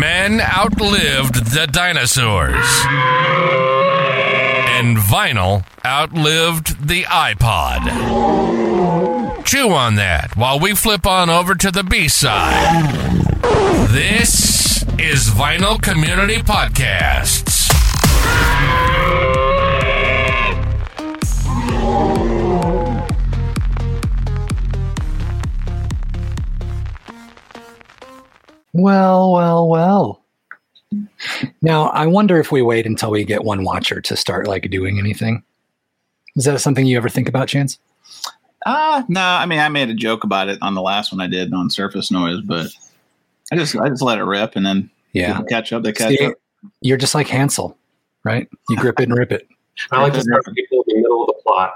Men outlived the dinosaurs. And vinyl outlived the iPod. Chew on that while we flip on over to the B side. This is Vinyl Community Podcasts. Well, well, well. Now, I wonder if we wait until we get one watcher to start like doing anything. Is that something you ever think about, Chance? Uh no, I mean I made a joke about it on the last one I did on surface noise, but I just I just let it rip and then Yeah. catch up, they catch See, up. you're just like Hansel, right? You grip it and rip it. I like to start people in the middle of the plot.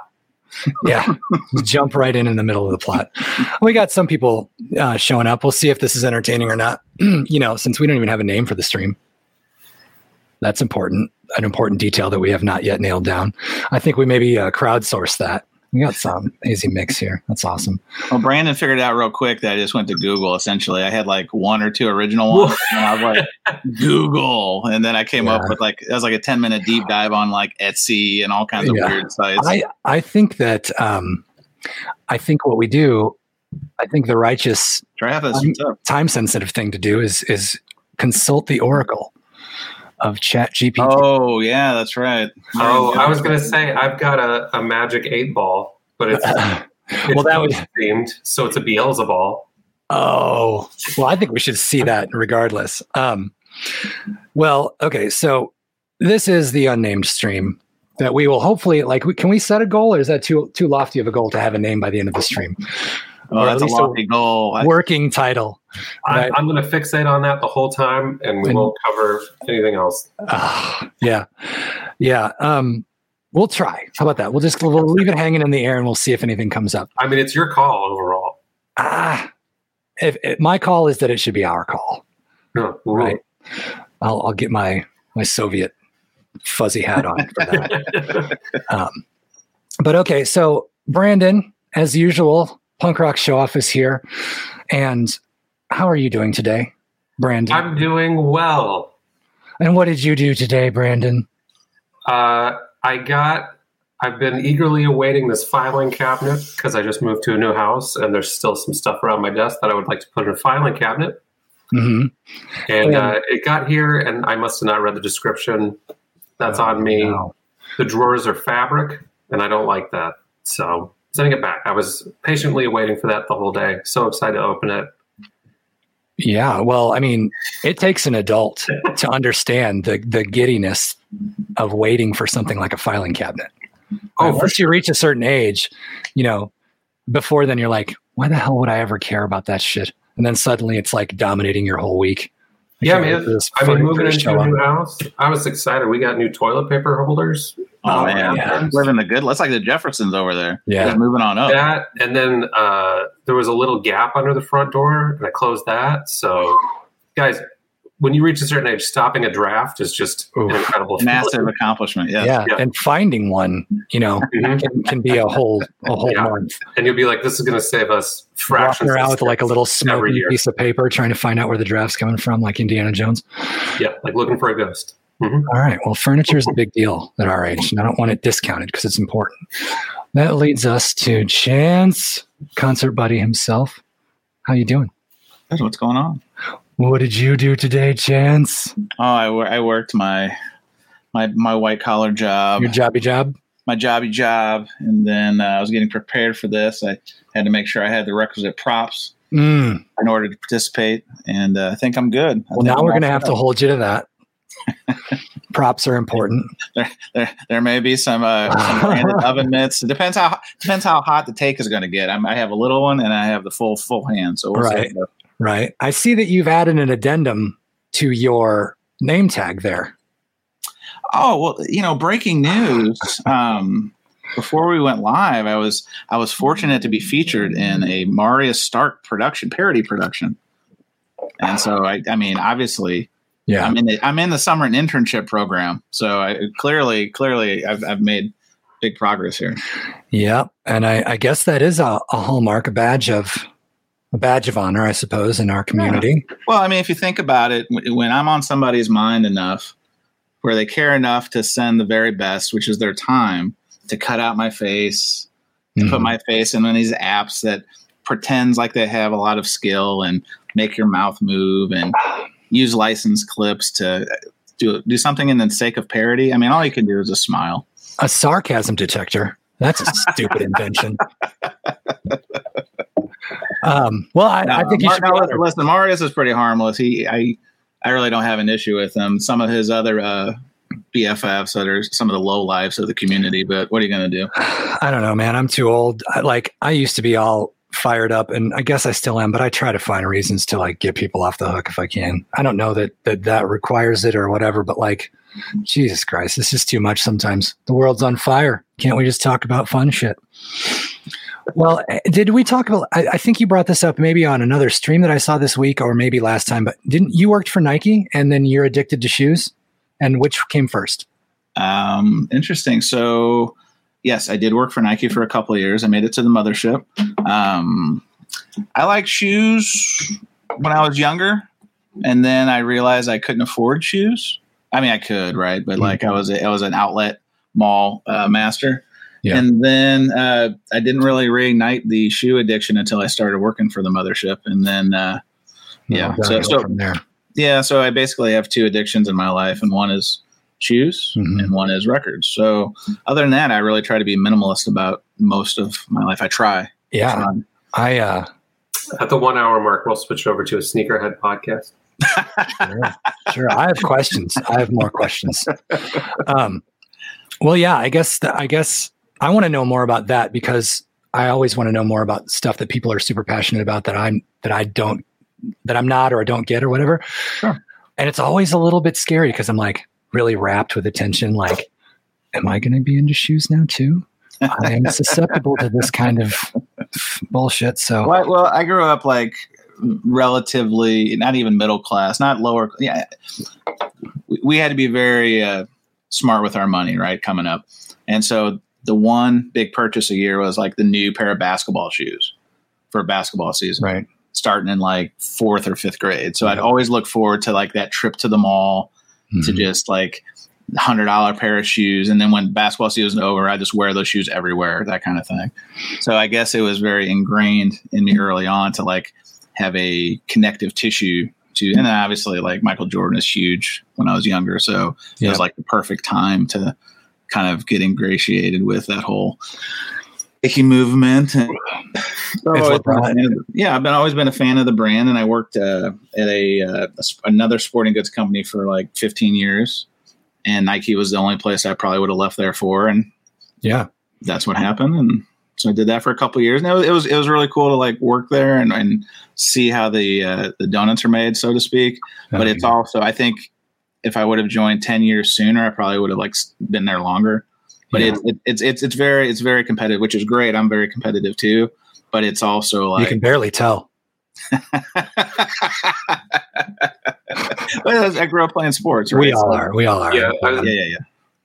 Yeah. Jump right in in the middle of the plot. We got some people uh, showing up. We'll see if this is entertaining or not. you know, since we don't even have a name for the stream. That's important. An important detail that we have not yet nailed down. I think we maybe uh, crowdsource that. We got some easy mix here. That's awesome. Well, Brandon figured out real quick that I just went to Google. Essentially, I had like one or two original ones, and I was like Google, and then I came up with like it was like a ten minute deep dive on like Etsy and all kinds of Yeah. weird sites. I, I think that um, I think what we do, I think the righteous Try half this I'm- up. time sensitive thing to do is is consult the oracle of chat GPT. Oh yeah, that's right. Oh, I was going to say I've got a, a magic eight ball, but it's, it's well, that was themed, so it's a Beelzeball. Oh, well, I think we should see that regardless. Um, well, okay, so this is the unnamed stream that we will hopefully like. We, can we set a goal, or is that too too lofty of a goal to have a name by the end of the stream? Oh, Or that's a least a lofty goal. Working title. I. I'm going to fixate on that the whole time, and we And- won't cover anything else. Ah, yeah, yeah. Um, we'll try. How about that? We'll just we'll leave it hanging in the air, and we'll see if anything comes up. I mean, it's your call overall. Ah, if, if my call is that it should be our call. No. Right. I'll, I'll get my my Soviet fuzzy hat on for that. um, but okay, so Brandon, as usual, punk rock show off is here, and how are you doing today, Brandon? I'm doing well. and what did you do today, Brandon? Uh, I got. I've been eagerly awaiting this filing cabinet because I just moved to a new house, and there's still some stuff around my desk that I would like to put in a filing cabinet. hmm And uh, it got here, and I must have not read the description. That's on me. The drawers are fabric, and I don't like that. So sending it back. I was patiently waiting for that the whole day. So excited to open it. Yeah, well, I mean, it takes an adult to understand the the giddiness of waiting for something like a filing cabinet. Oh, once you reach a certain age, you know, before then you're like, why the hell would I ever care about that shit? And then suddenly it's like dominating your whole week. I Yeah, man. I mean, moving into a new house, I was excited. We got new toilet paper holders. Oh, Oh, man, yeah. living the good. That's like the Jeffersons over there. Yeah. Just moving on up. That and then uh, there was a little gap under the front door, and I closed that. So, guys, when you reach a certain age, stopping a draft is just Oof. an incredible feeling. Massive accomplishment. Yes. Yeah. Yeah. and finding one, you know, Mhm. can, can be a whole a whole Yeah. month. And you'll be like, "This is going to save us fractions." Walking around of with like a little steps smoky piece of paper, trying to find out where the draft's coming from, like Indiana Jones. Yeah, like looking for a ghost. All right. Well, furniture is a big deal at our age, and I don't want it discounted because it's important. That leads us to Chance, concert buddy himself. How you doing? That's what's going on. What did you do today, Chance? Oh, I, I worked my my my white collar job, Your jobby job? my jobby job, and then uh, I was getting prepared for this. I had to make sure I had the requisite props Mm. in order to participate, and uh, I think I'm good. I Well, now I'm we're going to have set to hold you to that. Props are important. There, there may be some, uh, some branded oven mitts. It depends how depends how hot the take is going to get. I'm, I have a little one, and I have the full full hand. So we'll see. Right. Right. I see that you've added an addendum to your name tag there. Oh well, you know, breaking news. Um, before we went live, I was I was fortunate to be featured in a Marius Stark production, parody production, and so I, I mean, obviously, Yeah. I'm in the I'm in the summer and internship program, so I, clearly, clearly, I've I've made big progress here. Yeah. And I, I guess that is a, a hallmark, a badge of a badge of honor, I suppose, in our community. Well, I mean, if you think about it, when I'm on somebody's mind enough, where they care enough to send the very best, which is their time, to cut out my face, to put mm-hmm. my face in one of these apps that pretends like they have a lot of skill and make your mouth move and use license clips to do do something in the sake of parody. I mean, all you can do is a smile. a sarcasm detector. That's a stupid invention. Um, well, I, I No, think you Mar- should no, honored. listen, Marius is pretty harmless. He, I, I really don't have an issue with him. Some of his other uh, BFFs that are some of the low lives of the community. But what are you going to do? I don't know, man. I'm too old. I, like I used to be all fired up, and I guess I still am. But I try to find reasons to like get people off the hook if I can. I don't know that that that requires it or whatever, but like, Jesus Christ, this is too much. Sometimes the world's on fire. Can't we just talk about fun shit? Well, eh, did we talk about? I, I think you brought this up maybe on another stream that I saw this week, or maybe last time. But didn't you worked for Nike, and then you're addicted to shoes? And which came first? Um, interesting. So, yes, I did work for Nike for a couple of years. I made it to the mothership. Um, I like shoes when I was younger, and then I realized I couldn't afford shoes. I mean, I could, right? But like, I was a, I was an outlet mall uh, master. Yeah. And then uh, I didn't really reignite the shoe addiction until I started working for the mothership. And then, uh, Yeah, so- so- from there. yeah, so I basically have two addictions in my life, and one is shoes Mhm. and one is records. So other than that, I really try to be minimalist about most of my life. I try. Yeah, I uh, At the one hour mark, we'll switch over to a sneakerhead podcast. sure, sure. I have questions. I have more questions. Um, well, yeah, I guess th- I guess I want to know more about that because I always want to know more about stuff that people are super passionate about that I'm that I don't that I'm not or I don't get or whatever. Sure. And it's always a little bit scary because I'm like really wrapped with attention. Like, am I going to be into shoes now too? I am susceptible to this kind of bullshit. So Well, I- well, I grew up like relatively not even middle class, not lower. Yeah, we, had to be very uh, smart with our money, right? Coming up, and so the one big purchase a year was like the new pair of basketball shoes for basketball season. right. starting in like fourth or fifth grade. So I'd always look forward to like that trip to the mall to Mhm. just like hundred dollar pair of shoes. And then when basketball season over, I just wear those shoes everywhere, that kind of thing. So I guess it was very ingrained in me early on to like have a connective tissue to, and then obviously like Michael Jordan is huge when I was younger. So it was like the perfect time to kind of get ingratiated with that whole Nike movement. And I've always been a LeBron. fan of yeah, I've been always been a fan of the brand, and I worked uh, at a, uh, another sporting goods company for like 15 years, and Nike was the only place I probably would have left there for, and Yeah. that's what happened. And so I did that for a couple of years, and it was, it was it was really cool to like work there and, and see how the uh, the donuts are made, so to speak. But it's also I think if I would have joined 10 years sooner, I probably would have like been there longer. But Yeah. it's it, it's it's it's very it's very competitive, which is great. I'm very competitive too. But it's also like you can barely tell. Well, I grew up playing sports. Right? We all So- are. We all are. Yeah, Yeah, yeah, yeah.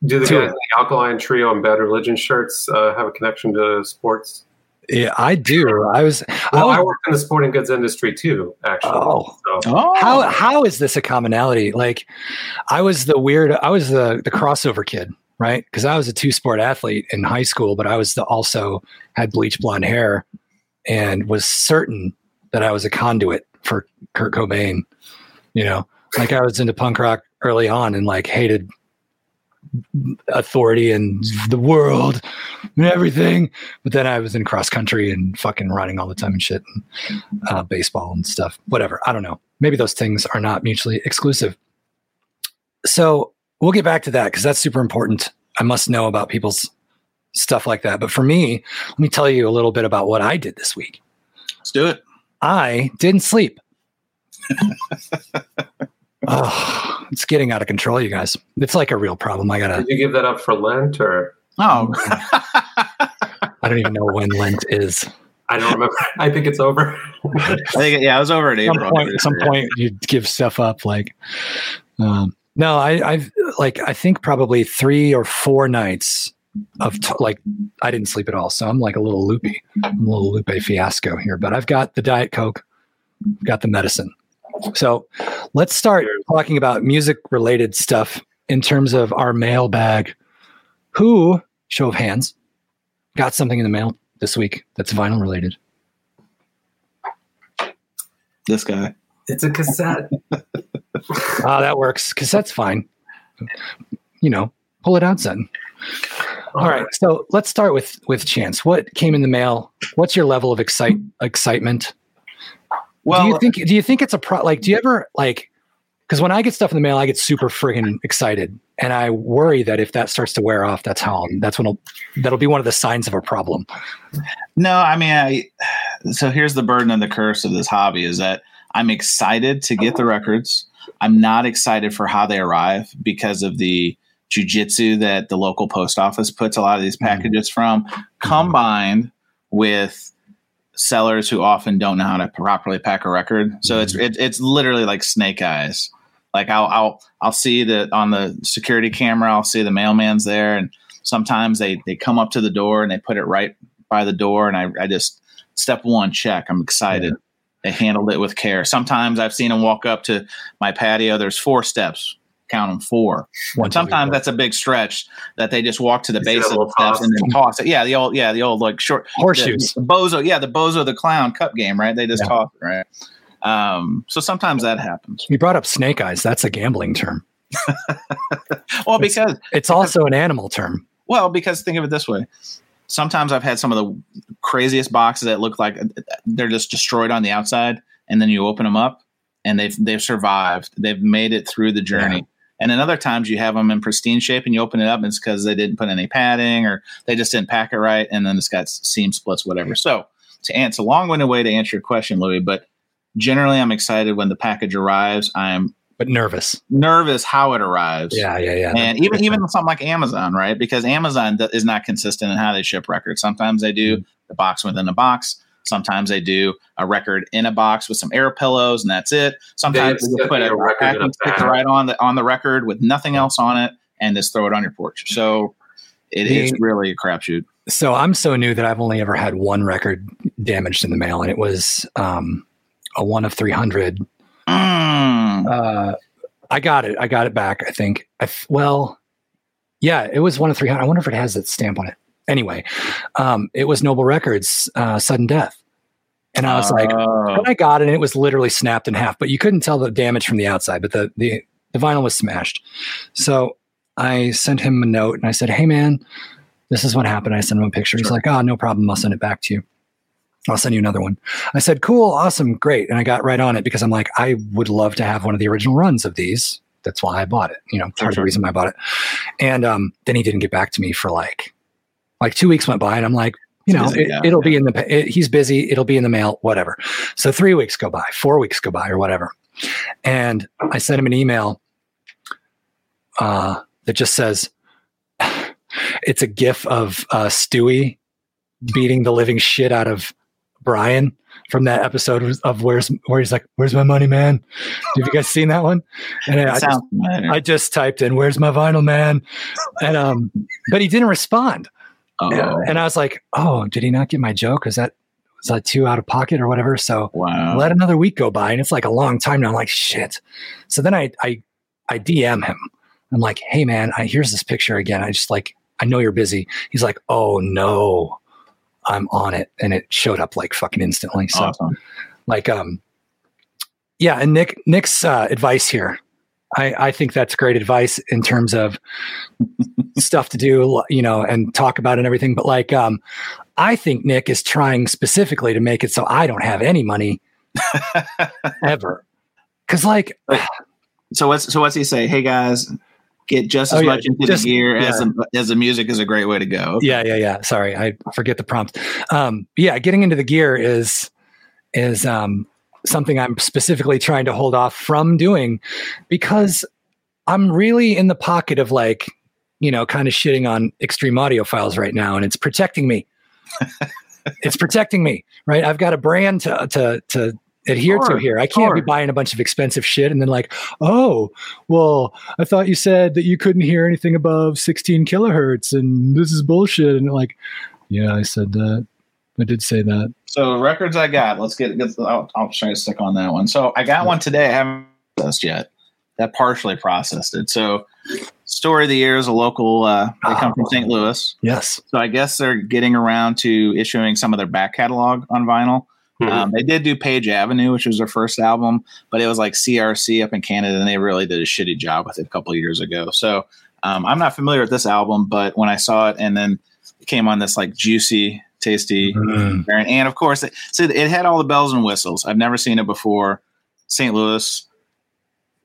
Do the guys in the Alkaline Trio and Bad Religion shirts uh, have a connection to sports? Yeah, I do. I was. Well, I was worked in the sporting goods industry too, actually. oh, So, Oh, how how is this a commonality? Like, I was the weird. I was the the crossover kid, right? Because I was a two sport athlete in high school, but I was the, also had bleach blonde hair, and was certain that I was a conduit for Kurt Cobain. You know, like I was into punk rock early on, and like hated authority and the world and everything. But then I was in cross country and fucking running all the time and shit, and uh, baseball and stuff. Whatever. I don't know. Maybe those things are not mutually exclusive. So we'll get back to that because that's super important. I must know about people's stuff like that. But for me, let me tell you a little bit about what I did this week. let's do it. I didn't sleep. oh, it's getting out of control, you guys. It's like a real problem. I gotta. did you give that up for Lent or? Oh, I don't even know when Lent is. I don't remember. I think it's over. I think yeah, I was over at At some point, at some point, you give stuff up. Like, um, no, I, I've like I think probably three or four nights of t- like I didn't sleep at all, so I'm like a little loopy, I'm a little Lupe fiasco here. But I've got the Diet Coke, got the medicine. So let's start talking about music related stuff in terms of our mailbag. Who, show of hands, got something in the mail this week that's vinyl related? This guy. It's a cassette. Ah, that works. Cassette's fine. You know, pull it out, son. All right, so let's start with with Chance. What came in the mail? What's your level of excite excitement? Well, do you think do you think it's a pro like do you ever like because when I get stuff in the mail, I get super friggin' excited, and I worry that if that starts to wear off, that's how that's when that'll be one of the signs of a problem. No, I mean, I. So here's the burden and the curse of this hobby: is that I'm excited to get the records. I'm not excited for how they arrive because of the jujitsu that the local post office puts a lot of these mm-hmm. packages from, mm-hmm. combined with sellers who often don't know how to properly pack a record. So it's mm-hmm. it, it's literally like snake eyes. Like I'll I'll I'll see that on the security camera. I'll see the mailman's there, and sometimes they they come up to the door and they put it right by the door, and I I just step one check. I'm excited. They handled it with care. Sometimes I've seen them walk up to my patio. There's four steps. Count them four. One, And two, sometimes that's a big stretch that they just walk to the You base of the steps toss? and then toss it. Yeah, the old yeah the old like short horseshoes. the, the bozo, yeah, the bozo the clown cup game, right? They just Yeah. toss it, right? Um, so sometimes that happens. You brought up snake eyes. That's a gambling term. Well, It's- because It's also an animal term. well, because think of it this way. Sometimes I've had some of the craziest boxes that look like they're just destroyed on the outside, and then you open them up, and they've they've survived. They've made it through the journey. And then other times you have them in pristine shape, and you open it up, and it's because they didn't put any padding or they just didn't pack it right, and then it's got seam splits, whatever. So to answer, a long-winded way to answer your question, Louis, but generally I'm excited when the package arrives. I'm But nervous. nervous how it arrives. Yeah, yeah, yeah. And even even something like Amazon, right? Because Amazon th- is not consistent in how they ship records. Sometimes they Mm-hmm. do the box within a box. Sometimes they do a record in a box with some air pillows, and that's it. Sometimes They they put get a a record a sticker right on the on the record with nothing else on it, and just throw it on your porch. So it is The- really a crapshoot. so I'm so new that I've only ever had one record damaged in the mail, and it was um, a one of 300. Mm. Uh, I got it. I got it back. I think. I f- well, yeah, it was one of 300. I wonder if it has that stamp on it. Anyway, um, it was Noble Records, uh, Sudden Death, and I was like, Oh. and I got it, and it was literally snapped in half, but you couldn't tell the damage from the outside, but the the the vinyl was smashed. So I sent him a note, and I said, "Hey, man, this is what happened." I sent him a picture. He's Sure. like, "Oh, no problem. I'll send it back to you. I'll send you another one." I said, "Cool, awesome, great," and I got right on it because I'm like, I would love to have one of the original runs of these. That's why I bought it. You know, part of the Sure. reason I bought it. And um, then he didn't get back to me for like, like two weeks went by, and I'm like, you know, Busy, it, yeah, it'll be in the. It, he's busy. It'll be in the mail. Whatever. So three weeks go by, four weeks go by, or whatever, and I sent him an email uh, that just says, "It's a GIF of uh, Stewie beating the living shit out of Brian." From that episode of where's where he's like, "Where's my money, man?" Have you guys seen that one? And I just. I just typed in "Where's my vinyl, man?" and um, but he didn't respond. oh, And I was like, "Oh, did he not get my joke? Is that was that too out of pocket or whatever?" So wow. let another week go by, and it's like a long time now. I'm like, "Shit." So then I I I DM him. I'm like, "Hey, man, I, here's this picture again. I just like I know you're busy." He's like, "Oh no." I'm on it, and it showed up like fucking instantly. So, awesome. like, um, yeah. And Nick, Nick's uh, advice here, I, I think that's great advice in terms of stuff to do, you know, and talk about and everything. But like, um, I think Nick is trying specifically to make it so I don't have any money ever. Cause like, So what's so what's he say? Hey guys, get just as Oh, yeah, much into just- the gear as yeah. the, as the music is a great way to go. yeah, yeah, yeah. Sorry, I forget the prompt. Um, yeah, getting into the gear is is um, something I'm specifically trying to hold off from doing because I'm really in the pocket of like, you know, kind of shitting on extreme audio files right now, and it's protecting me. it's protecting me, right? I've got a brand to to to adhere to here. I can't be buying a bunch of expensive shit and then like, oh, well, I thought you said that you couldn't hear anything above 16 kilohertz and this is bullshit. And like, yeah, I said that, I did say that. So records I got. Let's get get. I'll, I'll try to stick on that one. So I got one today. I haven't processed yet. That partially processed it. So story of the year is a local. Uh, they come from St. Louis. Yes. So I guess they're getting around to issuing some of their back catalog on vinyl. Mhm. Um, they did do Page Avenue, which was their first album, but it was like CRC up in Canada, and they really did a shitty job with it a couple of years ago. So um, I'm not familiar with this album, but when I saw it, and then it came on this like juicy, tasty Mm. variant, and of course, it, so it had all the bells and whistles. I've never seen it before. St. Louis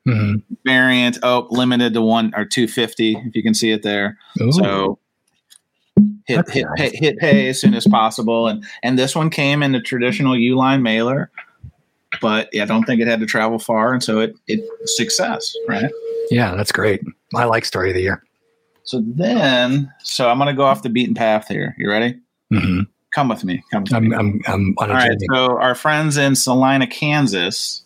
Mhm. variant, oh, limited to one or two fifty, if you can see it there. Ooh. So hit hit nice. pay, hit pay as soon as possible, and and this one came in the traditional Uline mailer, but I don't think it had to travel far, and so it it success right. yeah, that's great. I like story of the year. So then, so I'm gonna go off the beaten path here. You ready? hmm Come with me. Come with I'm, me. I'm, I'm on a All right. So our friends in Salina, Kansas.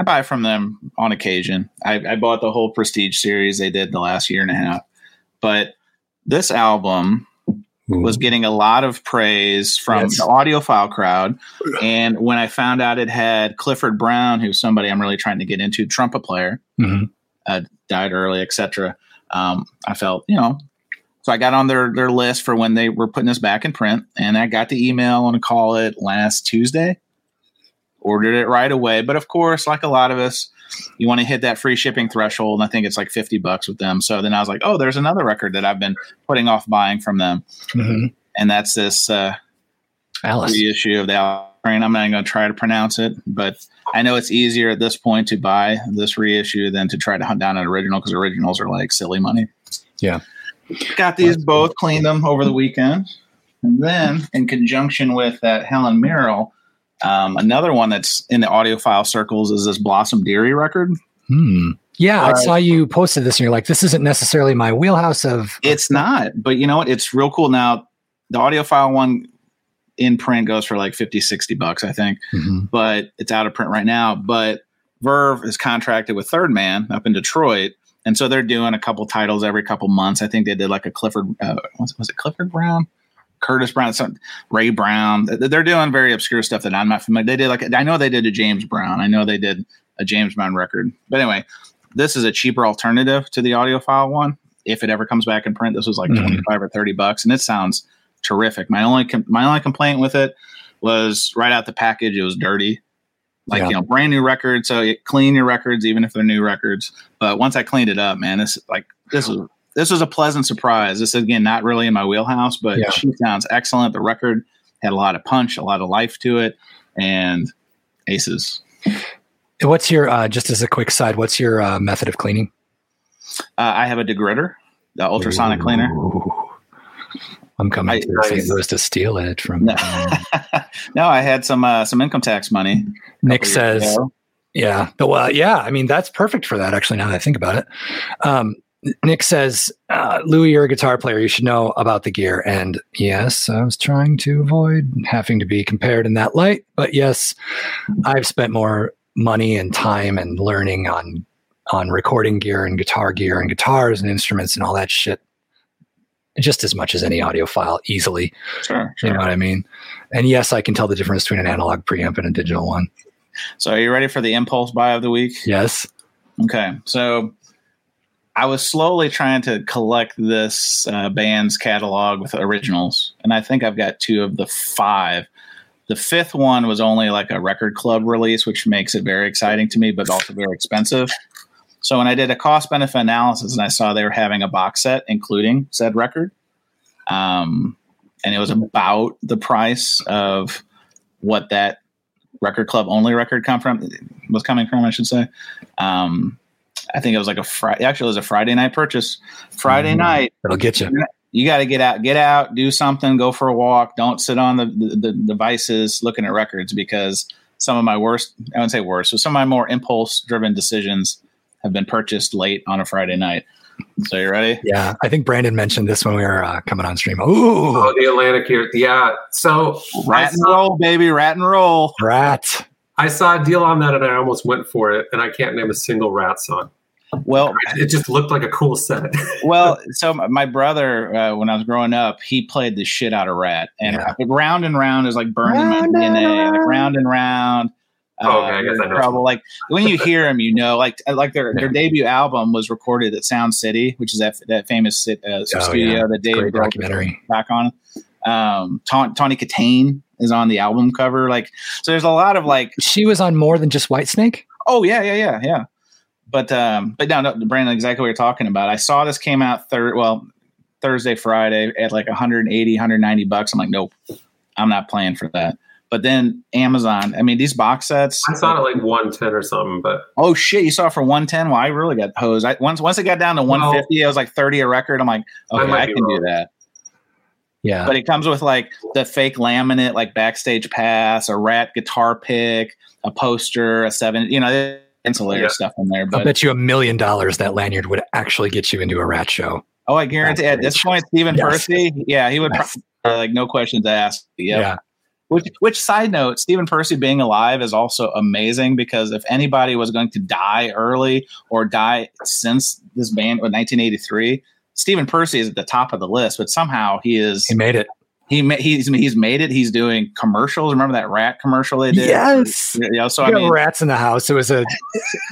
I buy from them on occasion. I, I bought the whole Prestige series they did the last year and a half, but this album was getting a lot of praise from Yes. the audiophile crowd. And when I found out it had Clifford Brown, who's somebody I'm really trying to get into, trumpet player, Mhm. uh, died early, etc. Um, I felt, you know, so I got on their their list for when they were putting this back in print, and I got the email and a call it last Tuesday. Ordered it right away, but of course, like a lot of us, you want to hit that free shipping threshold, and I think it's like fifty bucks with them. So then I was like, oh, there's another record that I've been putting off buying from them Mhm. and that's this uh, Alice. reissue of the Alfrain. I'm not going to try to pronounce it, but I know it's easier at this point to buy this reissue than to try to hunt down an original because originals are like silly money. Yeah. Got these both, cleaned them over the weekend, and then in conjunction with that Helen Merrill, um, another one that's in the audiophile circles is this Blossom Dearie record. Hmm. Yeah, I saw you posted this, and you're like, "This isn't necessarily my wheelhouse of." It's not, but you know what? It's real cool. Now, the audiophile one in print goes for like 50, 60 bucks, I think. Mhm. but it's out of print right now. But Verve is contracted with Third Man up in Detroit, and so they're doing a couple titles every couple months. I think they did like a Clifford, uh, was it Clifford Brown, Curtis Brown, some, Ray Brown. They're doing very obscure stuff that I'm not familiar. They did like I know they did a James Brown. I know they did a James Brown record. But anyway, this is a cheaper alternative to the audiophile one. If it ever comes back in print, this was like Mhm. 25 or 30 bucks, and it sounds terrific. My only com- my only complaint with it was right out the package, it was dirty. Like, Yeah. you know, brand new record. So you clean your records, even if they're new records. But once I cleaned it up, man, this like this was this was a pleasant surprise. This is again not really in my wheelhouse, but Yeah. she sounds excellent. The record had a lot of punch, a lot of life to it, and aces. What's your uh, just as a quick side? What's your uh, method of cleaning? Uh, I have a degritter, the ultrasonic cleaner. I'm coming I- to. St. Louis to steal it from. No, no I had some uh, some income tax money. Nick says, ago. Yeah, but well, yeah, I mean that's perfect for that. Actually, now that I think about it, um, Nick says, uh, "Louis, you're a guitar player. You should know about the gear." And yes, I was trying to avoid having to be compared in that light, but yes, I've spent more money and time and learning on on recording gear and guitar gear and guitars and instruments and all that shit, just as much as any audiophile easily. Sure, You know what I mean? And yes, I can tell the difference between an analog preamp and a digital one. So, are you ready for the impulse buy of the week? Yes. Okay, so I was slowly trying to collect this uh, band's catalog with originals, and I think I've got two of the five. The fifth one was only like a record club release, which makes it very exciting to me, but also very expensive. So when I did a cost benefit analysis and I saw they were having a box set including said record, um, and it was about the price of what that record club only record come from was coming from, I should say. Um, I think it was like a Friday. Actually, it was a Friday night purchase. Friday Mhm. night, It'll get you. you got to get out, get out, do something, go for a walk. Don't sit on the, the, the devices looking at records because some of my worst, I wouldn't say worst, but some of my more impulse driven decisions have been purchased late on a Friday night. So you ready? Yeah, I think Brandon mentioned this when we were uh, coming on stream. Ooh, Oh, the Atlantic Years. Yeah. So Ratt and roll, baby, Ratt and roll. Ratt. I saw a deal on that and I almost went for it, and I can't name a single Ratt song. Well, It just looked like a cool set. well, so my- my brother, uh, when I was growing up, he played the shit out of Ratt, and Yeah. round and round is like burning Round my and DNA, like round. round and round. Uh, Oh, okay, I guess I know. trouble. Like when you hear them, you know, like like their their debut album was recorded at Sound City, which is that that famous uh, Oh, studio yeah. that Dave Great documentary. back on. Um, Ta- Tawny Kitaen is on the album cover. Like, so there's a lot of like She was on more than just Whitesnake. Oh yeah, yeah, yeah, yeah. But um, but no, no, Brandon, exactly what you're talking about. I saw this came out third, well, Thursday, Friday at like 180, 190 bucks. I'm like, nope, I'm not playing for that. But then Amazon, I mean, these box sets. I saw it at like 110 or something, but Oh shit, you saw it for 110? Well, I really got hosed. I, once once it got down to 150, it was like 30 a record. I'm like, okay, might I, be can do that. Yeah. But it comes with like the fake laminate, like backstage pass, a Ratt guitar pick, a poster, a seven, you know, ancillary Yeah. stuff in there. I'll bet you a million dollars that lanyard would actually get you into a Ratt show. Oh, I guarantee at this point, Stephen Yes. Pearcy, yeah, he would Yes. probably like no questions asked. Yep. Yeah. Which, which side note, Stephen Pearcy being alive is also amazing because if anybody was going to die early or die since this band in 1983, Stephen Pearcy is at the top of the list. But somehow he is He made it. he ma- he's he's made it. He's doing commercials. Remember that Ratt commercial they did? Yes. Yeah. So I You got mean, rats in the house. It was a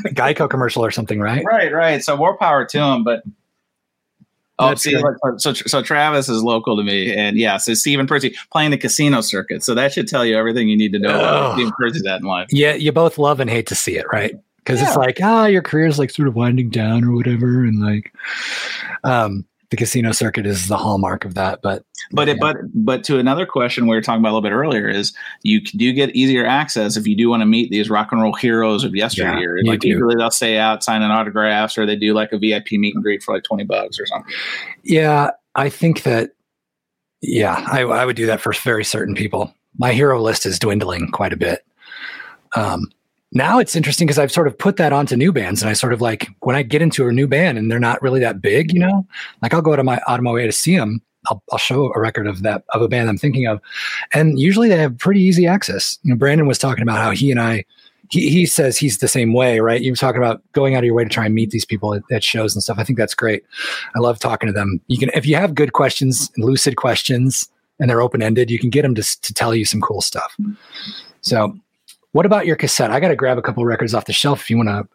Geico commercial or something, right? Right, right. So more power to him, but oh, That's see, so so Travis is local to me, and yeah, so Stephen Pearcy playing the casino circuit. So that should tell you everything you need to know about Ugh. Stephen Percy's that in life. Yeah, you both love and hate to see it, right? Because it's like, ah, your career's like sort of winding down or whatever, and like, um, the casino circuit is the hallmark of that. But But it, but but to another question we were talking about a little bit earlier is you do get easier access if you do want to meet these rock and roll heroes of yesteryear. you like do. usually they'll stay out signing autographs, or they do like a VIP meet and greet for like twenty bucks or something. yeah, I think that, yeah, I, I would do that for very certain people. My hero list is dwindling quite a bit. Um, now it's interesting because I've sort of put that onto new bands, and I sort of like when I get into a new band and they're not really that big, you know, like I'll go to my out of my way to see them. I'll, I'll show a record of that of a band I'm thinking of, and usually they have pretty easy access. You know, Brandon was talking about how he and I, he he says he's the same way, right? You were talking about going out of your way to try and meet these people at, at shows and stuff. I think that's great. I love talking to them. You can if you have good questions, lucid questions, and they're open ended, you can get them to to tell you some cool stuff. So, what about your cassette? I got to grab a couple records off the shelf if you want to.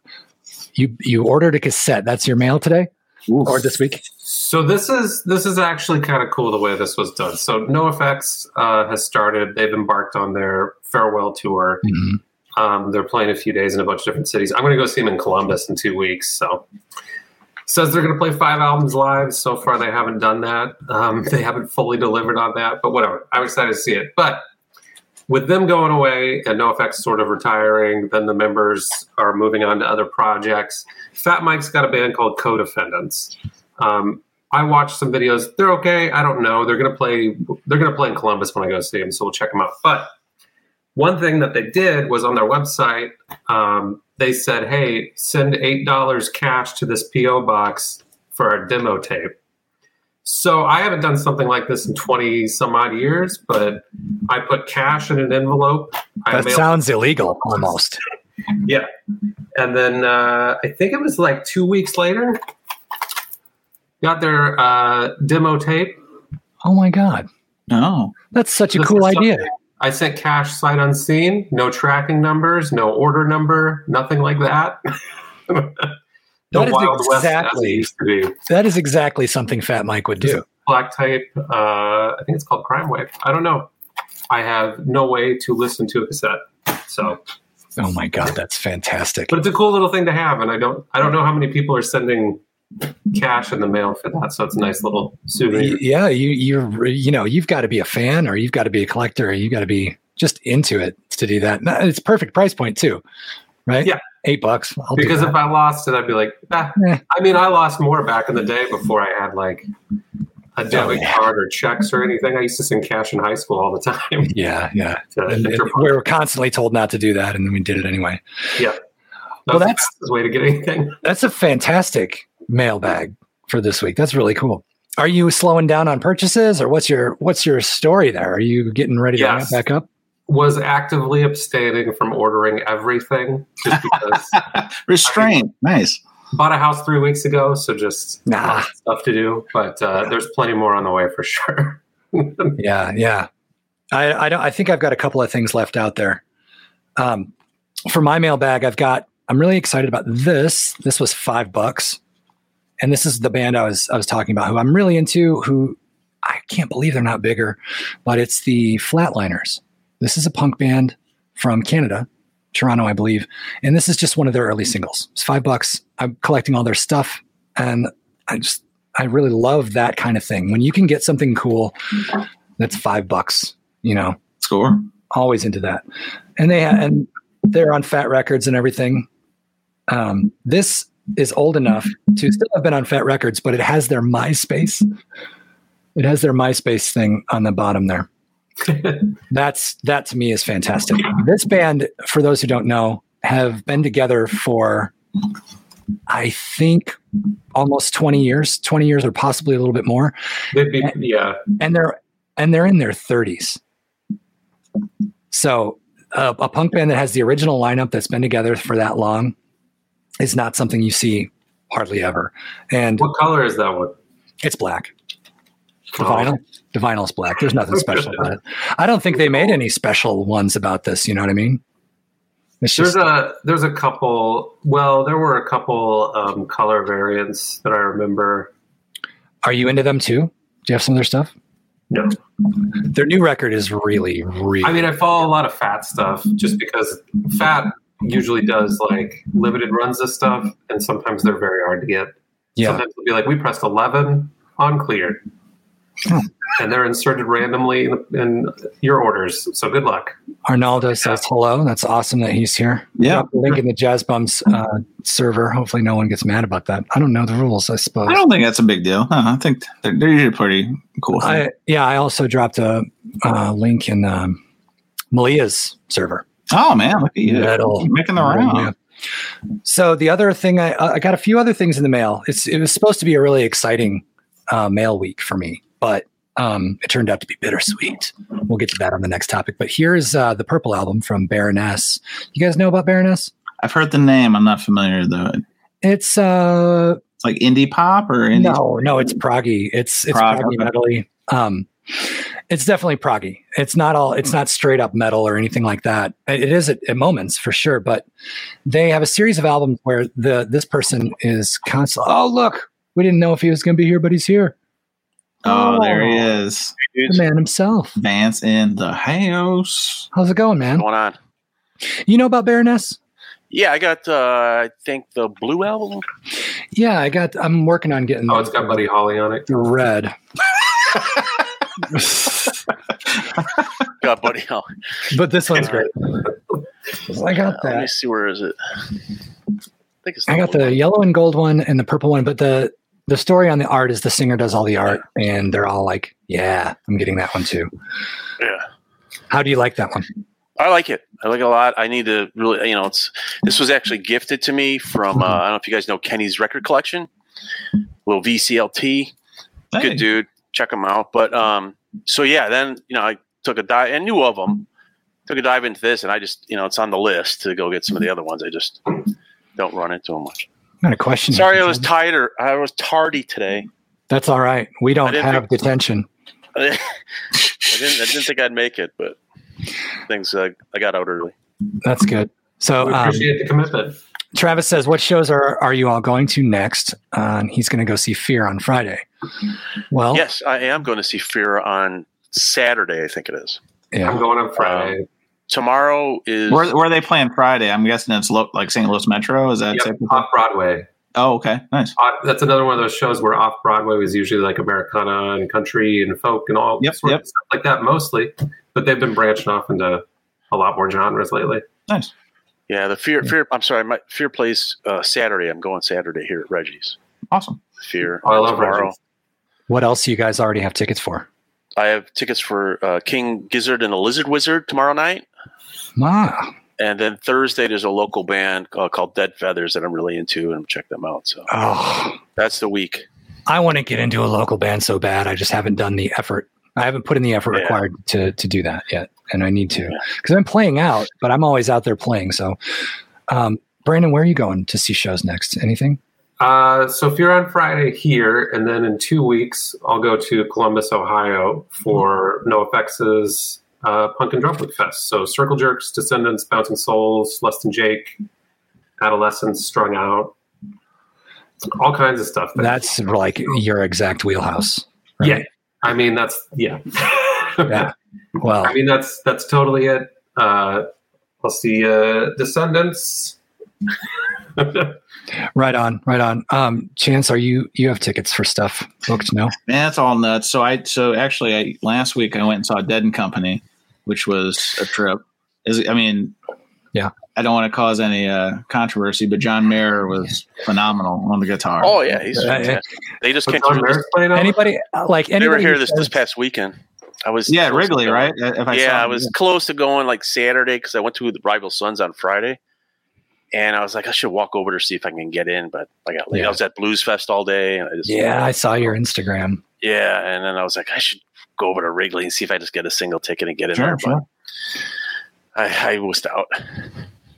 You you ordered a cassette. That's your mail today or this week? So this is this is actually kind of cool the way this was done. So NoFX uh, has started. They've embarked on their farewell tour. Mhm. Um, they're playing a few days in a bunch of different cities. I'm going to go see them in Columbus in two weeks. So says they're going to play five albums live. So far, they haven't done that. Um, they haven't fully delivered on that, but whatever. I'm excited to see it. But with them going away and NoFX sort of retiring, then the members are moving on to other projects. Fat Mike's got a band called Co-Defendants. Um, I watched some videos. They're okay. I don't know. They're gonna play. They're gonna play in Columbus when I go see them, so we'll check them out. But one thing that they did was on their website. Um, they said, "Hey, send eight dollars cash to this PO box for our demo tape." So I haven't done something like this in twenty some odd years, but I put cash in an envelope. That mailed- sounds illegal almost. yeah. And then uh, I think it was like two weeks later, got their uh, demo tape. Oh my god, Oh, that's such a This cool idea. I sent cash sight unseen, no tracking numbers, no order number, nothing like that. the That is Wild West as it exactly- used to be. That is exactly something Fat Mike would do. Black Type, Uh, I think it's called Crime Wave. I don't know. I have no way to listen to a cassette. So, Oh my god, that's fantastic. but it's a cool little thing to have, and I don't, I don't know how many people are sending cash in the mail for that. So it's a nice little souvenir. Yeah, you you're you know you've got to be a fan or you've got to be a collector or you've got to be just into it to do that. It's perfect price point too, right? Yeah. Eight bucks. I'll because if I lost it, I'd be like, ah. Eh. I mean, I lost more back in the day before I had like a debit Oh, yeah. card or checks or anything. I used to send cash in high school all the time. yeah, yeah. And, and we were constantly told not to do that, and then we did it anyway. That well, was the that's- way to get anything. That's a fantastic mailbag for this week. That's really cool. Are you slowing down on purchases, or what's your what's your story there? Are you getting ready to ramp back up? Was actively abstaining from ordering everything just because restraint. Nice. bought a house three weeks ago, so just Nah. stuff to do. But uh, there's plenty more on the way for sure. Yeah, yeah. I I don't. I think I've got a couple of things left out there. Um, for my mailbag, I've got. I'm really excited about this. This was five bucks, and this is the band I was I was talking about, who I'm really into. Who I can't believe they're not bigger, but it's the Flatliners. This is a punk band from Canada, Toronto, I believe, and this is just one of their early singles. It's five bucks. I'm collecting all their stuff, and I just I really love that kind of thing. When you can get something cool that's five bucks, you know, Score. always into that. And they and they're on Fat Wreck Chords and everything. Um, this is old enough to still have been on Fat Wreck Chords, but it has their MySpace. It has their MySpace thing on the bottom there. That's that to me is fantastic. This band, for those who don't know, have been together for I think almost 20 years, 20 years or possibly a little bit more. Be, yeah, And they're and they're in their 30s. So uh, a punk band that has the original lineup that's been together for that long is not something you see hardly ever. And what color is that one? it's black. The Oh. vinyl, the vinyl is black. There's nothing special about it. I don't think they made any special ones about this. You know what I mean? It's There's just a there's a couple. Well, there were a couple um, color variants that I remember. Are you into them too? Do you have some of their stuff? No, Their new record is really, really. I mean I follow a lot of Fat stuff just because Fat usually does like limited runs of stuff, and sometimes they're very hard to get. yeah. Sometimes they'll be like we pressed eleven on clear. And they're inserted randomly in, in your orders. So good luck. Arnaldo says hello. That's awesome that he's here. Yeah. Link in the Jazz Bums uh, server. Hopefully, no one gets mad about that. I don't know the rules. I suppose. I don't think that's a big deal. Huh, I think they're, they're usually pretty cool. I, yeah, I also dropped a uh, link in um, Malia's server. oh man, look at you Metal. making the round. So the other thing, I, I got a few other things in the mail. It's it was supposed to be a really exciting uh, mail week for me, but um, it turned out to be bittersweet. We'll get to that on the next topic. But here's uh, the Purple album from Baroness. You guys know about Baroness? I've heard the name. I'm not familiar though. It's uh, It's like indie pop or indie. no, no, it's proggy. It's it's Prog, proggy okay. metally. Um, it's definitely proggy. It's not all. It's not straight up metal or anything like that. It it is at, at moments for sure, but they have a series of albums where the this person is constantly. Oh look, we didn't know if he was going to be here, but he's here. Oh, there he is. The man himself. Vance in the house. How's it going, man? What's going on? You know about Baroness? Yeah, I got uh, I think the blue album. Yeah, I got. I'm working on getting. Oh, it's got Buddy Holly on it. the red. Got Buddy Holly. but this one's great. I got that. Let me see where is it. I think it's I got blue the yellow and gold one and the purple one, but the the story on the art is the singer does all the art, and they're all like, "Yeah, I'm getting that one too." Yeah, How do you like that one? I like it. I like it a lot. I need to really, you know, it's this was actually gifted to me from uh, I don't know if you guys know Kenny's record collection, little VCLT. Hey, Good dude. Check him out. But um, so yeah, then you know I took a dive and knew of them. Took a dive into this, and I just you know it's on the list to go get some of the other ones. I just don't run into them much. I got a question. Sorry, I was tired or I was tardy today. That's all right. We don't have think- detention. I didn't, I didn't think I'd make it, but things uh, I got out early. That's good. So We um, appreciate the commitment. Travis says, "What shows are are you all going to next?" Uh, he's going to go see Fear on Friday. Well, Yes, I am going to see Fear on Saturday. I think it is. yeah. I'm going on Friday. Tomorrow is where, where are they playing Friday? I'm guessing it's lo- like St. Louis Metro. Is that? Yep, safe to say? off Broadway. Oh, okay, nice. Uh, that's another one of those shows where off Broadway was usually like Americana and country and folk and all Yep, sorts yep. of stuff like that mostly. But they've been branching off into a lot more genres lately. Nice. yeah the Fear Fear. I'm sorry, my Fear plays uh, Saturday. I'm going Saturday here at Reggie's. Awesome. Fear Oh, I love tomorrow. Reggie's. What else do you guys already have tickets for? I have tickets for uh, King Gizzard and the Lizard Wizard tomorrow night. Wow. And then Thursday, there's a local band uh, called Dead Feathers that I'm really into, and check them out. So Oh, that's the week. I want to get into a local band so bad. I just haven't done the effort. I haven't put in the effort Yeah. required to to do that yet, and I need to because I'm playing out, but I'm always out there playing. So, um, Brandon, where are you going to see shows next? Anything? Uh, so if you're on Friday here, and then in two weeks, I'll go to Columbus, Ohio for No NoFX's uh, Punk in Drublic Fest. So Circle Jerks, Descendents, Bouncing Souls, Less Than Jake, Adolescents, Strung Out, all kinds of stuff. there. That's like your exact wheelhouse. right? Yeah. I mean, that's yeah. Yeah. Well, I mean, that's that's totally it. Uh, I'll see uh, Descendents. right on, right on. Um, Chance, are you you have tickets for stuff booked? No. Man, that's all nuts. So I so actually I last week I went and saw Dead and Company, which was a trip. Is I mean, Yeah. I don't want to cause any uh, controversy, but John Mayer was phenomenal on the guitar. Oh yeah, he's fantastic. They just What's came John through. Mayer playing on? Anybody like They were here this this past weekend. I was yeah, Wrigley, right? If I yeah, saw I was close to going like Saturday because I went to the Rival Sons on Friday, and I was like, I should walk over to see if I can get in, but I got late. Yeah. I was at Blues Fest all day, and I just Yeah, I saw your Instagram. yeah, and then I was like, I should go over to Wrigley and see if I just get a single ticket and get in Sure, there. sure. But I, I wussed out.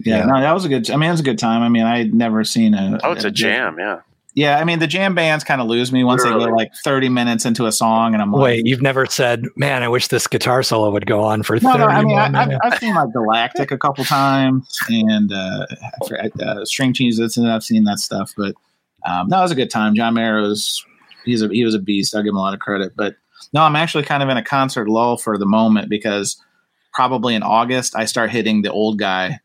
Yeah, Yeah. no, that was a good. I mean, it was a good time. I mean, I'd never seen a. Oh, it's a jam, yeah. Yeah, I mean, the jam bands kind of lose me once they Really? get like thirty minutes into a song, and I'm like, Wait, you've never said, "Man, I wish this guitar solo would go on for 30 No, no. I mean, more I, I've, minutes." I've seen like Galactic a couple times, and uh, I forget, uh, String Cheeses, and I've seen that stuff. But um, that was a good time. John Mayer was he's a he was a beast. I'll give him a lot of credit. But no, I'm actually kind of in a concert lull for the moment because probably in August I start hitting the old guy.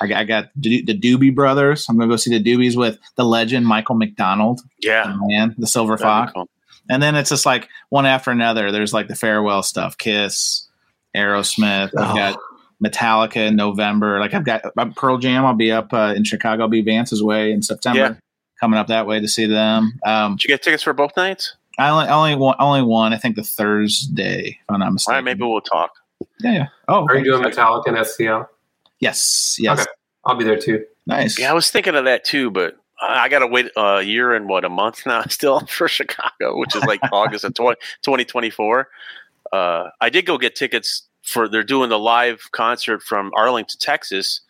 I, got- I got the the Doobie Brothers. I'm gonna go see the Doobies with the legend Michael McDonald, Yeah. the man, the Silver that'd Fox. cool. And then it's just like one after another. There's like the farewell stuff, Kiss, Aerosmith. I've Oh. got Metallica in November. Like I've got uh, Pearl Jam. I'll be up uh, in Chicago. I'll be Vance's way in September. Yeah. Coming up that way to see them. Um, Did you get tickets for both nights? I only only one, only one. I think the Thursday. If I'm not mistaken. right, maybe we'll talk. Yeah, yeah. Oh, Are you doing Metallica and SCL? yes, yes. Okay. I'll be there too. Nice. Yeah, I was thinking of that too, but I I got to wait a year and what a month now still for Chicago, which is like August of 20, 2024. Uh, I did go get tickets for they're doing the live concert from Arlington, Texas,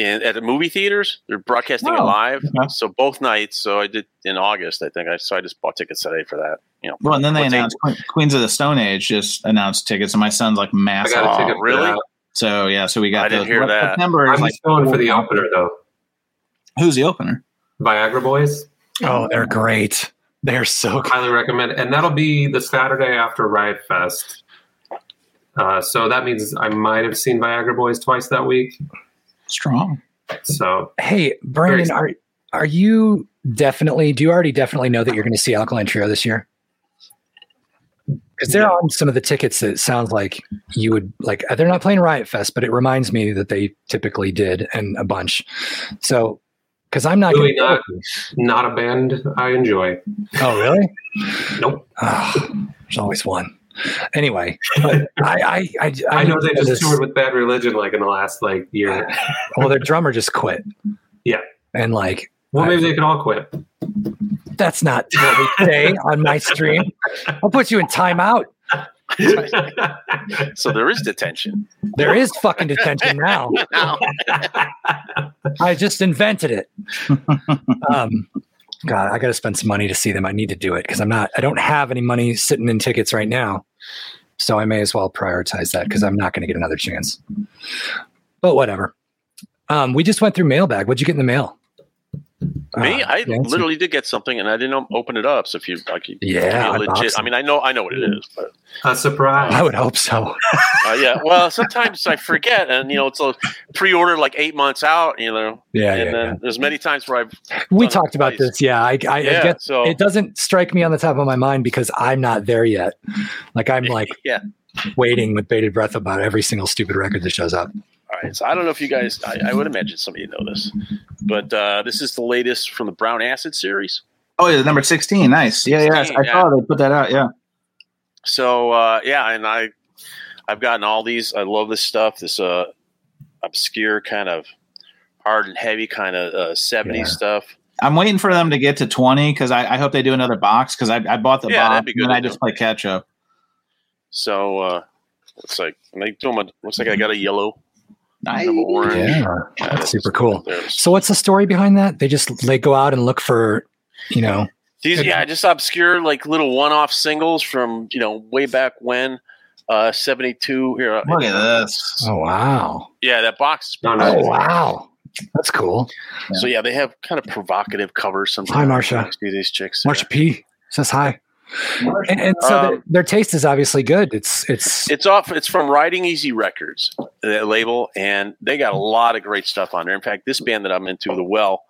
in at the movie theaters. They're broadcasting it Oh, live, okay. so both nights. So I did in August, I think. I so I just bought tickets today for that. You know, Well, and then they announced Que- Queens of the Stone Age just announced tickets, and my son's like I massive. got a Oh, ticket. for really? So yeah, so we got. I didn't those. hear that. September is I'm like going for the opener though. Who's the opener? Viagra Boys. oh, they're great. They're so good. Highly recommend, and that'll be the Saturday after Riot Fest. Uh, so that means I might have seen Viagra Boys twice that week. Strong. So Hey, Brandon, Very- are are you definitely? Do you already definitely know that you're going to see Alkaline Trio this year? Because they're Yeah. on some of the tickets that sounds like you would like. They're not playing Riot Fest, but it reminds me that they typically did and a bunch. So, because I'm not. Really not- not a band I enjoy. Oh, really? Nope. Ah, there's always one. Anyway, but I I I, I know they just this- toured with Bad Religion like in the last like year. Well, their drummer just quit. Yeah. and like Well, maybe they could all quit. that's not what we say on my stream. I'll put you in timeout. so there is detention. There is fucking detention now. I just invented it. um, God, I got to spend some money to see them. I need to do it because I'm not. I don't have any money sitting in tickets right now, so I may as well prioritize that because I'm not going to get another chance. But whatever. Um, we just went through mailbag. What'd you get in the mail? Me, Uh, I Nancy? literally did get something, and I didn't open it up. So if you like, you- Yeah, you legit. I mean, I know, I know what it is, but a surprise. I would hope so. uh, yeah. Well, sometimes I forget, and you know, it's a pre-order like eight months out. You know, Yeah, and yeah, then yeah. there's many times where I've We talked about this. Yeah, I, I, I Yeah, get so- it doesn't strike me on the top of my mind because I'm not there yet. Like I'm like yeah. waiting with bated breath about every single stupid record that shows up. All right, so I don't know if you guys, I, I would imagine some of you know this, but uh, this is the latest from the Brown Acid series. Oh, yeah, number sixteen. Nice. Yeah, yeah. I saw they put that out. Yeah. So uh, yeah, and I, I've gotten all these. I love this stuff. This uh, obscure kind of hard and heavy kind of uh, 70s Yeah. stuff. I'm waiting for them to get to twenty because I, I hope they do another box because I, I bought the Yeah, box be and I just play catch up. So uh, looks like and they do 'em a- looks like I got a yellow Nice. Of orange. Yeah, Yeah, that's super cool. So what's the story behind that? They just they go out and look for, you know, These, yeah, just obscure like little one-off singles from you know way back when, uh, '72. Here, uh, Look at this. oh wow, yeah, that box. Is No, pretty oh nice. wow, that's cool. So yeah, they have kind of provocative covers. Sometimes. Hi, Marcia. I see these chicks. Marsha P says hi, and, and so their, Um, their taste is obviously good. It's it's It's off. It's from Riding Easy Records, that label, and they got a lot of great stuff on there. In fact, this band that I'm into, The Well,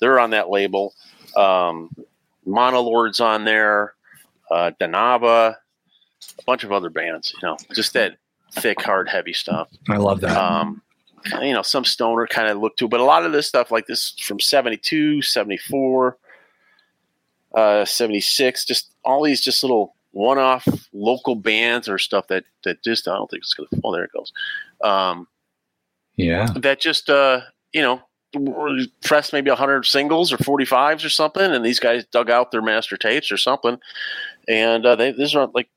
they're on that label. Um, Monolord's on there, uh, Danava, a bunch of other bands. You know, just that thick, hard, heavy stuff. I love that. Um, you know, some stoner kind of look to, but a lot of this stuff like this from 72, 74, uh, 76, just all these just little one-off local bands or stuff that, that just, I don't think it's going to, oh, there it goes. Um, yeah, that just, uh, you know, pressed maybe 100 singles or 45s or something. And these guys dug out their master tapes or something. And, uh, they, these are like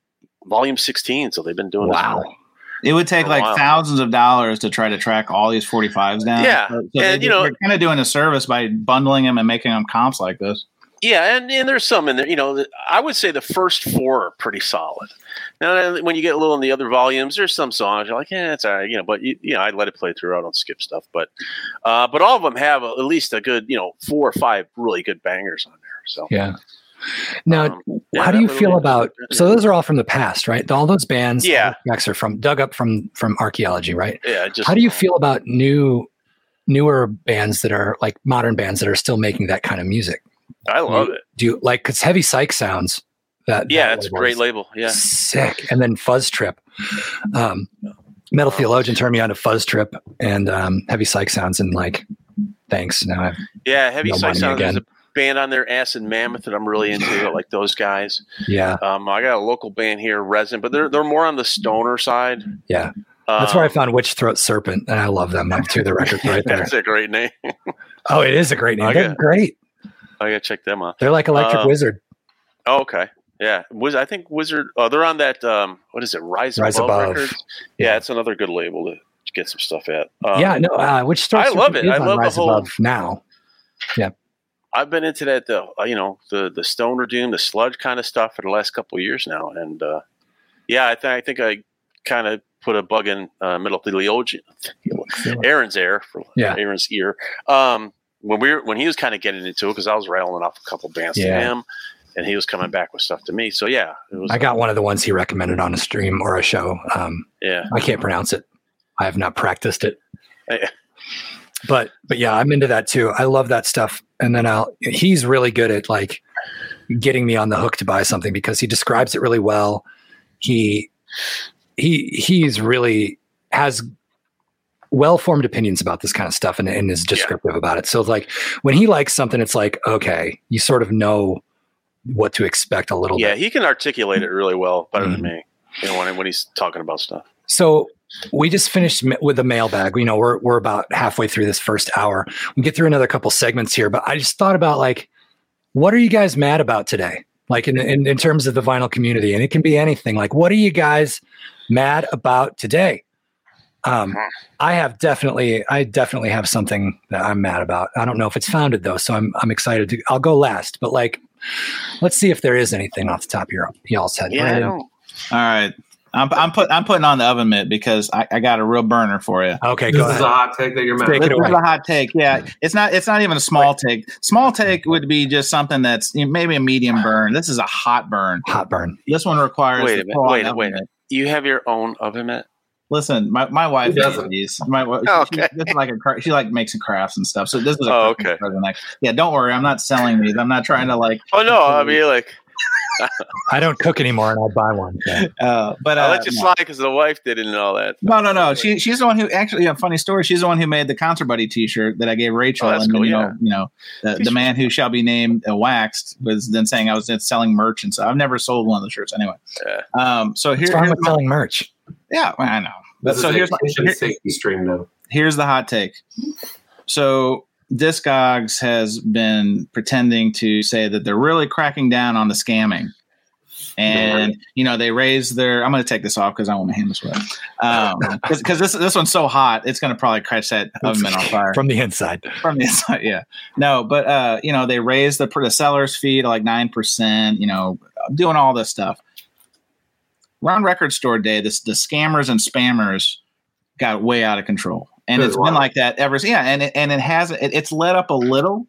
volume 16. So they've been doing wow. this. It would take like thousands of dollars to try to track all these 45s down. Yeah, So and, they, you know- they're kind of doing a service by bundling them and making them comps like this. Yeah, and, and there's some in there. You know, I would say the first four are pretty solid. Now, when you get a little in the other volumes, there's some songs you're like, yeah, it's all right, you know. But you, you know, I let it play through. I don't skip stuff. But, uh, but all of them have at least a good, you know, four or five really good bangers on there. So, Yeah. Now, um, yeah, how do you feel about? So those are all from the past, right? All those bands, Yeah. tracks are from dug up from from archaeology, right? yeah, just How do you feel about new, newer bands that are like modern bands that are still making that kind of music? I love it. Do you like? Because Heavy Psych sounds that Yeah, that it's a great label. Yeah, sick. And then Fuzz Trip, um, Metal Theologian turned me on to Fuzz Trip and um, Heavy Psych sounds, and like, thanks. Now I've yeah. Heavy No Psych sounds Sound. There's a band on there, Acid Mammoth, that I'm really into. Like those guys. yeah, Um, I got a local band here, Resin, but they're they're more on the stoner side. yeah. That's where I Um, found Witch Throat Serpent, and I love them. I have two of the records right there. That's a great name. Oh, it is a great name. Okay. They're great. I gotta check them out. They're like Electric Uh, Wizard. Oh, okay. Yeah. Was I think Wizard oh they're on that um what is it, Rise, Rise Above, Above. Records? Yeah, it's another good label to get some stuff at. Um, yeah, no, uh, Witch Throat I love it. I love the whole- Above now. Yeah, I've been into that the uh, you know, the the stoner doom, the sludge kind of stuff for the last couple of years now. And uh yeah, I think I think I kind of put a bug in uh, Metal Theologian Aaron's ear for Yeah. Aaron's ear. Um when we were when he was kind of getting into it because I was rattling off a couple bands to him and he was coming back with stuff to me. So yeah, it was I got one of the ones he recommended on a stream or a show. Um, yeah. I can't pronounce it. I have not practiced it. Yeah. But but yeah, I'm into that too. I love that stuff. And then I'll he's really good at like getting me on the hook to buy something because he describes it really well. He he he's really has well formed opinions about this kind of stuff and, and is descriptive about it. So like when he likes something, it's like, okay, you sort of know what to expect a little Yeah, bit. he can articulate it really well, better Mhm. than me. You know, when, when he's talking about stuff. So we just finished with the mailbag. You know, we're we're about halfway through this first hour. We get through another couple segments here, but I just thought about like, what are you guys mad about today? Like in, in in terms of the vinyl community, and it can be anything. Like, what are you guys mad about today? Um, I have definitely, I definitely have something that I'm mad about. I don't know if it's founded though, so I'm I'm excited to. I'll go last, but like, let's see if there is anything off the top of your y'all's head. Yeah, I All right. I'm, I'm put I'm putting on the oven mitt because I, I got a real burner for you. Okay, This go is ahead. a hot take that you're making. This it is away. a hot take. Yeah, it's not. It's not even a small take. Small take would be just something that's you know, maybe a medium burn. This is a hot burn. Hot burn. This one requires. Wait a minute, wait a- oven wait a mitt. You have your own oven mitt? Listen, my, my wife doesn't? these. My wife, Oh, she, okay. this is like a cra- she like makes crafts and stuff. So this is a Oh, okay. present. Yeah, don't worry. I'm not selling these. I'm not trying to like. Oh no, I mean like I don't cook anymore, and I'll buy one. so. Uh, but uh, I'll let you no. slide because the wife did it and all that. No, no, no. She she's the one who actually. Yeah, funny story. She's the one who made the Concert Buddie T-shirt that I gave Rachel. Oh, that's and cool, you know, yeah. you know, the, the man who shall be named uh, waxed was then saying I was selling merch and so I've never sold one of the shirts anyway. Yeah. Um. So here, What's wrong here's with my, selling merch? Yeah, well, I know. This so here's my, safety stream now. here's the hot take. So Discogs has been pretending to say that they're really cracking down on the scamming. and you know they raise their. I'm going to take this off because I want my hand sweat. Um, because this this one's so hot, it's going to probably catch that oven on fire from the inside. from the inside. Yeah, no, but uh, you know they raise the the seller's fee to like nine percent. You know, doing all this stuff. Around record store day, this the scammers and spammers got way out of control, and Good it's been like that ever. Yeah, and it, and it has it, it's let up a little,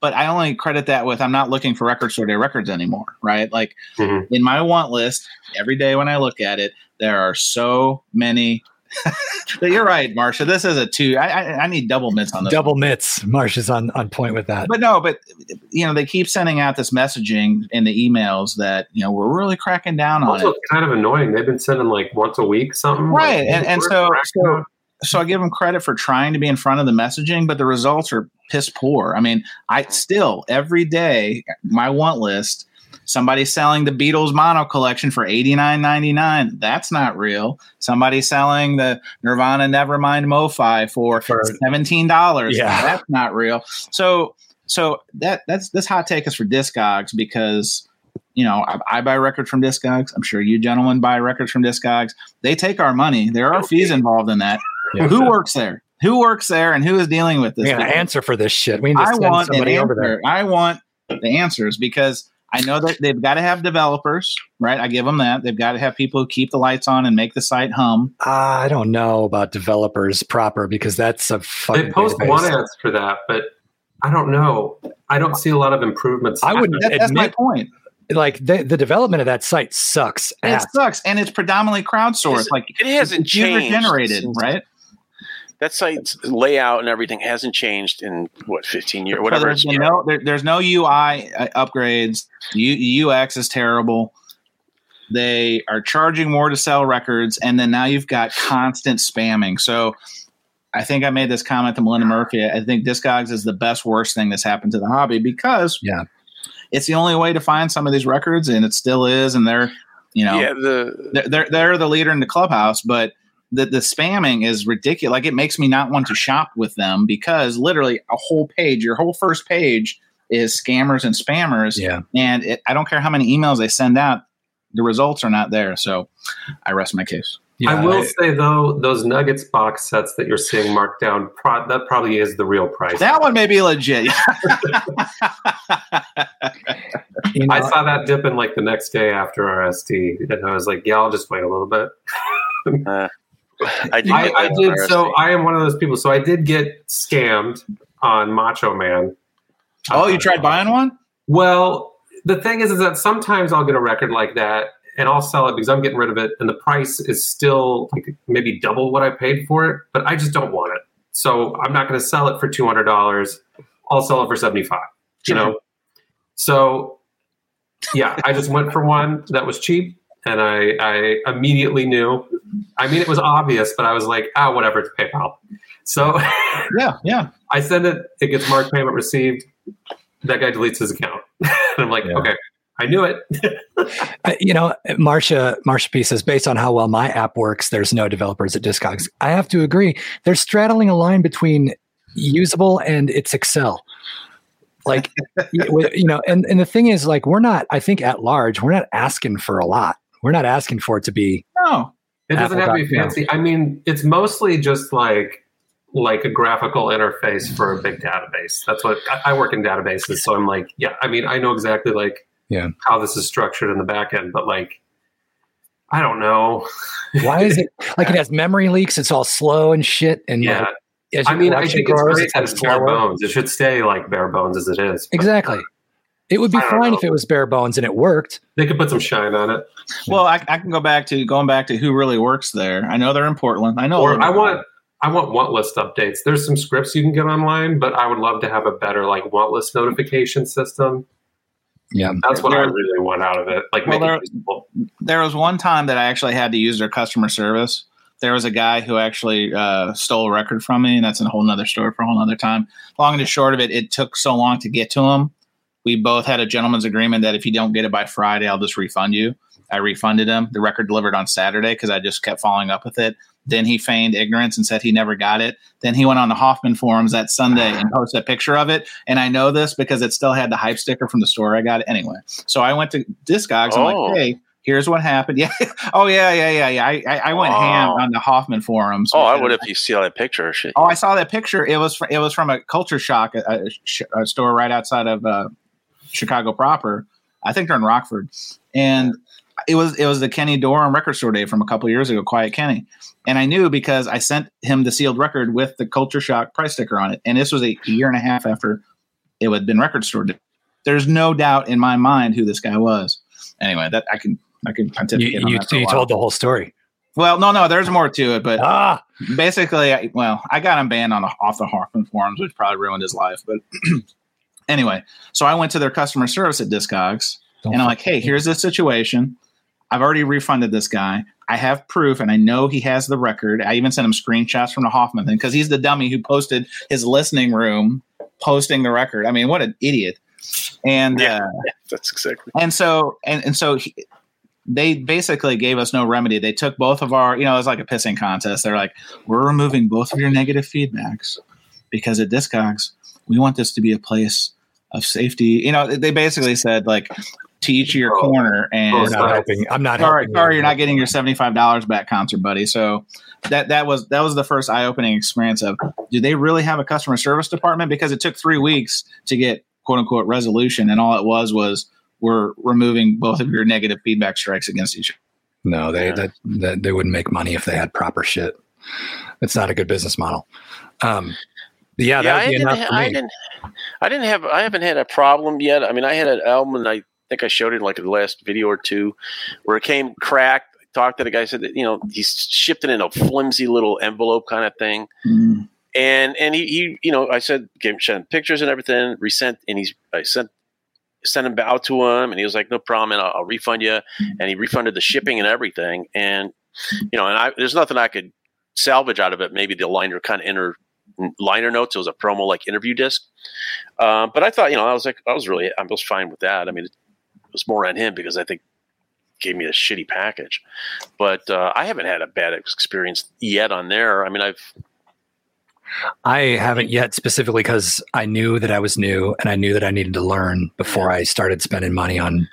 but I only credit that with I'm not looking for record store day records anymore. Right, like Mhm. in my want list every day when I look at it, there are so many. but you're right, Marsha. This is a two. I, I, I need double mitts on this. Double mitts. Marsh is on, on point with that. But no, but you know they keep sending out this messaging in the emails that you know we're really cracking down on it. it's kind of annoying. They've been sending like once a week something. Right, Like, and- and so- so- So I give them credit for trying to be in front of the messaging, but the results are piss poor. I mean, I still every day my want list. Somebody's selling the Beatles mono collection for eighty nine ninety nine. That's not real. Somebody's selling the Nirvana Nevermind MoFi for For- seventeen dollars. Yeah. that's not real. So, so that that's this hot take is for Discogs because you know I, I buy records from Discogs. I'm sure you gentlemen buy records from Discogs. They take our money. There are fees involved in that. Yeah. Who works there? Who works there, and who is dealing with this? To answer for this shit. We need to I send want an somebody over there. I want the answers because I know that they've got to have developers, right? I give them that. They've got to have people who keep the lights on and make the site hum. Uh, I don't know about developers proper because that's a fucking They post database. one ads for that, but I don't know. I don't see a lot of improvements. I wouldn't- That, that's my point. like the, the development of that site sucks. And ass. it sucks, and it's predominantly crowdsourced. It's- Like it hasn't changed generated, right? That site's layout and everything hasn't changed in what 15 years, So whatever. there's it's no there, there's no UI uh, upgrades. U, UX is terrible. They are charging more to sell records, and then now you've got constant spamming. So, I think I made this comment to Melinda Murphy. I think Discogs is the best worst thing that's happened to the hobby because Yeah. it's the only way to find some of these records, and it still is. And they're you know yeah, the they're, they're they're the leader in the clubhouse, but the the spamming is ridiculous. Like it makes me not want to shop with them because literally a whole page, your whole first page is scammers and spammers, Yeah. and it, I don't care how many emails they send out, the results are not there. So I rest my case. Yeah, I will say though, those Nuggets box sets that you're seeing marked down, pro- that probably is the real price. That one may be legit. you know, I saw that dip in like the next day after RSD, and I was like, "Yeah, I'll just wait a little bit." uh, I did. I, I did. So I am one of those people. So I did get scammed on Macho Man. oh, you Uh, tried buying one? Well, the thing is, is that sometimes I'll get a record like that and I'll sell it because I'm getting rid of it, and the price is still like maybe double what I paid for it, but I just don't want it. So I'm not going to sell it for two hundred dollars. I'll sell it for seventy five. You know. So yeah, I just went for one that was cheap, and I I immediately knew. I mean, it was obvious, but I was like, ah, whatever, it's PayPal. So Yeah, yeah. I send it. It gets marked payment received. That guy deletes his account, and I'm like, Yeah. okay, I knew it. Uh, you know, Marcia Marcia P says based on how well my app works, there's no developers at Discogs. I have to agree. They're straddling a line between usable and it's Excel. Like you know, and and the thing is, like, we're not. I think at large, we're not asking for a lot. We're not asking for it to be. No. It doesn't have to be fancy. I mean, it's mostly just like like a graphical interface for a big database. That's what I, I work in databases, so I'm like, yeah. I mean, I know exactly like Yeah. how this is structured in the back end, but like, I don't know. Why is it like it has memory leaks? It's all slow and shit. And Yeah, like, I mean, I think it's great that it's bare bones. It should stay like bare bones as it is. but Exactly. It would be fine know. if it was bare bones and it worked. They could put some shine on it. Well, I, I can go back to going back to who really works there. I know they're in Portland. I know. Or I bit want I want want list updates. There's some scripts you can get online, but I would love to have a better like want list notification system. Yeah. That's what I really want out of it. Like Well, there- there was one time that I actually had to use their customer service. There was a guy who actually uh, stole a record from me, and that's a whole nother story for a whole nother time. Long and the short of it, it took so long to get to him. We both had a gentleman's agreement that if you don't get it by Friday, I'll just refund you. I refunded him. The record delivered on Saturday because I just kept following up with it. Then he feigned ignorance and said he never got it. Then he went on the Hoffman forums that Sunday and posted a picture of it. And I know this because it still had the hype sticker from the store I got it anyway. So I went to Discogs. I'm Oh. like, hey, here's what happened. Yeah. oh yeah, yeah, yeah, yeah. I I, I went Oh. ham on the Hoffman forums. Oh, I would if you see that picture. Shit. Oh, I saw that picture. It was fr- it was from a Culture Shock, a, a, sh- a store right outside of uh, Chicago proper. I think they're in Rockford, and it was it was the Kenny Dorham record store day from a couple years ago, Quiet Kenny, and I knew because I sent him the sealed record with the Culture Shock price sticker on it, and this was a year and a half after it had been record store day. There's no doubt in my mind who this guy was. Anyway, that I can I can You, pontificate on you, that for a you while. told the whole story. Well, no, no, there's more to it, but Ah, basically, I, well, I got him banned on the, off the Hoffman forums, which probably ruined his life. But anyway, so I went to their customer service at Discogs, and I'm like, "Hey, here's the situation. I've already refunded this guy. I have proof, and I know he has the record. I even sent him screenshots from the Hoffman thing because he's the dummy who posted his listening room posting the record. I mean, what an idiot! And Yeah. uh, That's exactly. and so and, and so he, they basically gave us no remedy they took both of our you know it was like a pissing contest they're like we're removing both of your negative feedbacks because at discogs we want this to be a place of safety you know they basically said like to each of your Oh. corner Oh, I'm and not sorry. helping. I'm not sorry helping. sorry you. you're not getting your $75 back Concert Buddie so that that was that was the first eye-opening experience of do they really have a customer service department because it took three weeks to get quote unquote resolution and all it was was we're removing both of your negative feedback strikes against each other No, they Yeah. that, that they wouldn't make money if they had proper shit. It's not a good business model. Um, yeah, that I be didn't, ha- I didn't. I didn't have. I haven't had a problem yet. I mean, I had an album, and I think I showed it in like the last video or two, where it came cracked. I talked to the guy. Said that you know he shipped it in a flimsy little envelope kind of thing, mm-hmm. and and he, he you know I said gave him pictures and everything. Resent and he's I sent sent him out to him, and he was like, no problem, and I'll, I'll refund you. And he refunded the shipping and everything, and you know, and I there's nothing I could salvage out of it. Maybe the liner kind of inner liner notes. It was a promo like interview disc. Um, but I thought, you know, I was like, I was really, I was fine with that. I mean, it was more on him because I think gave me a shitty package. But uh, I haven't had a bad experience yet on there. I mean, I've I haven't yet specifically because I knew that I was new and I knew that I needed to learn before I started spending money on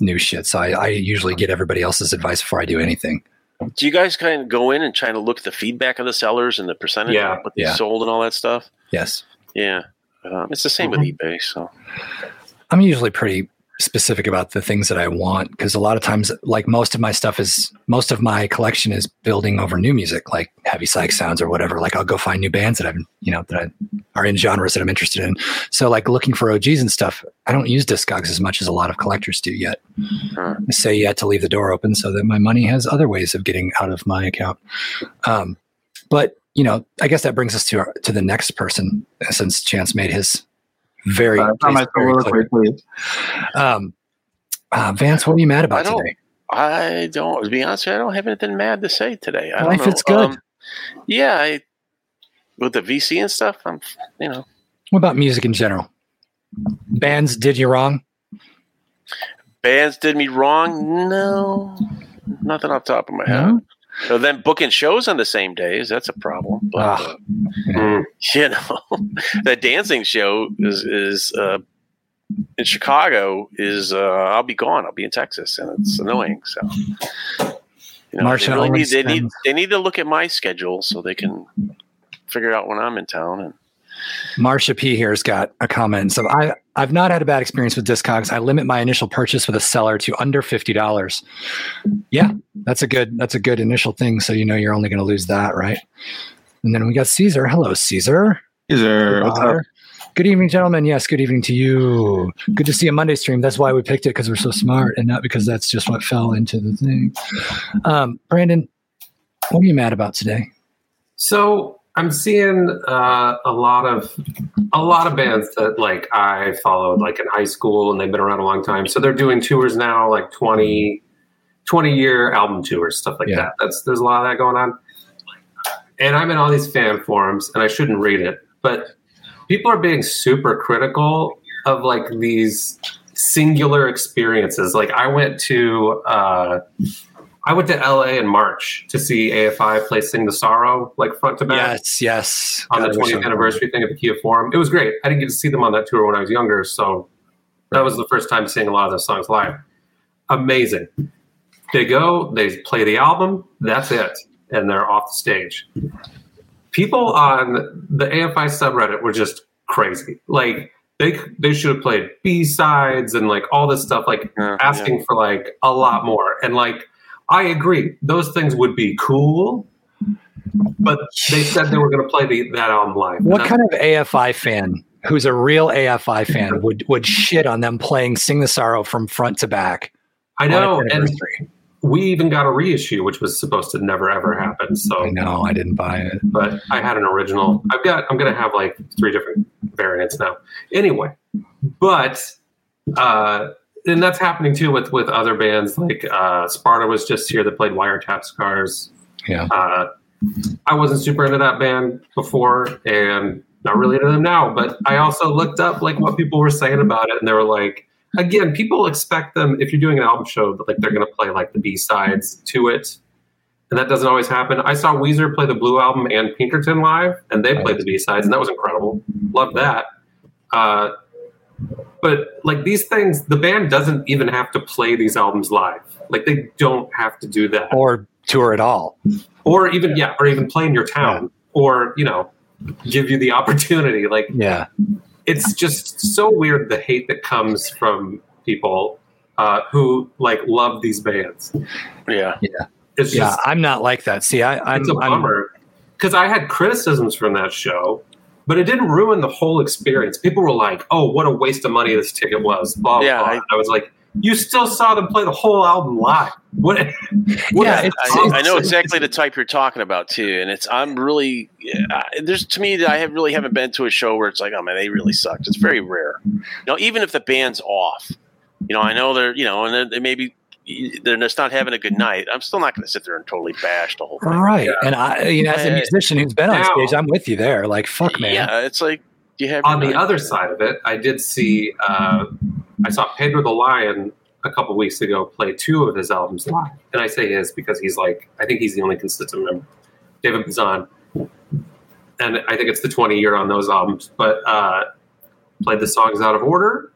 new shit. So I, I usually get everybody else's advice before I do anything. Do you guys kind of go in and try to look at the feedback of the sellers and the percentage Yeah. of what they Yeah. sold and all that stuff? Yes. Yeah. Um, it's the same with eBay. So I'm usually pretty specific about the things that I want because a lot of times, like most of my stuff is most of my collection is building over new music, like heavy psych sounds or whatever. Like I'll go find new bands that I'm, you know, that I, are in genres that I'm interested in. So like looking for OGs and stuff, I don't use Discogs as much as a lot of collectors do yet. Huh. I say yet to leave the door open so that my money has other ways of getting out of my account. Um, but you know, I guess that brings us to our, to the next person since Chance made his very, Uh, my very soliloquy, clear. please. Um, uh, Vance, what are you mad about don't- today? I don't, to be honest, you, I don't have anything mad to say today. I don't Life is good. Um, yeah. I, with the VC and stuff, I'm, you know, What about music in general? Bands did you wrong? bands did me wrong. No, nothing off the top of my head. No? So then booking shows on the same days, that's a problem. But Ah. uh, Mm. you know, that dancing show is is uh, in Chicago is uh, I'll be gone. I'll be in Texas, and it's annoying. So you know, they, really need, they need they need to look at my schedule so they can figure out when I'm in town. And Marsha P here's got a comment. So I I've not had a bad experience with Discogs. I limit my initial purchase with a seller to under fifty dollars. Yeah, that's a good that's a good initial thing. So you know you're only going to lose that, right? And then we got Caesar. Hello, Caesar. Caesar, there, what's up? Good evening, gentlemen. Yes, good evening to you. Good to see a Monday stream. That's why we picked it because we're so smart and not because that's just what fell into the thing. Um, Brandon, what are you mad about today? So I'm seeing uh, a lot of a lot of bands that like I followed like in high school and they've been around a long time. So they're doing tours now, like 20, 20 year album tours, stuff like Yeah. that. That's there's a lot of that going on. And I'm in all these fan forums, and I shouldn't read it, but people are being super critical of like these singular experiences. Like I went to uh, I went to LA in March to see AFI play "Sing the Sorrow" like front to back Yes, yes. on the God, I 20th anniversary thing at the Kia Forum. It was great. I didn't get to see them on that tour when I was younger, so that was the first time seeing a lot of those songs live. Amazing. They go, they play the album, that's it, and they're off the stage. People on the AFI subreddit were just crazy. Like they they should have played B sides and like all this stuff, like Yeah, asking for like a lot more. And like I agree, those things would be cool, but they said they were going to play the, that album live. What kind of AFI fan who's a real AFI fan would would shit on them playing "Sing the Sorrow" from front to back? I know, and we even got a reissue, which was supposed to never ever happen. So, I know I didn't buy it. but I had an original. I've got. I'm going to have like three different variants now. Anyway, but uh, and that's happening too with with other bands. Like uh, Sparta was just here that played Wiretap Scars. Yeah. Uh, I wasn't super into that band before, and not really into them now. But I also looked up like what people were saying about it, and they were like, again, people expect them if you're doing an album show that like they're going to play like the B sides to it, and that doesn't always happen. I saw Weezer play the Blue album and Pinkerton live, and they played the B sides, and that was incredible. Loved that. Uh, but like these things, the band doesn't even have to play these albums live. Like they don't have to do that Or tour at all. or even yeah, or even play in your town, or you know, give you the opportunity. Like Yeah. it's just so weird the hate that comes from people uh, who like love these bands. Yeah. yeah It's Yeah. just I'm not like that. See, I, I'm, it's a I'm bummer because I had criticisms from that show. But it didn't ruin the whole experience. People were like, "Oh, what a waste of money this ticket was." Blah blah. Yeah, blah. I- I was like, "You still saw them play the whole album live? What? what Yeah, it's- I, I know exactly the type you're talking about too, and it's I'm really uh, there's to me that I have really haven't been to a show where it's like oh man they really sucked. It's very rare. You know, even if the band's off, you know I know they're you know and they're, they maybe they're just not having a good night. I'm still not going to sit there and totally bash the whole thing. right. And I, you know, as a musician who's been on now- stage, I'm with you there. Like, fuck, man. Yeah, it's like you have on the night. other side of it, I did see uh, I saw Pedro the Lion a couple weeks ago play two of his albums live, and I say his because he's like I think he's the only consistent member, David Bazan, and I think it's the 20 year on those albums, but uh, played the songs out of order,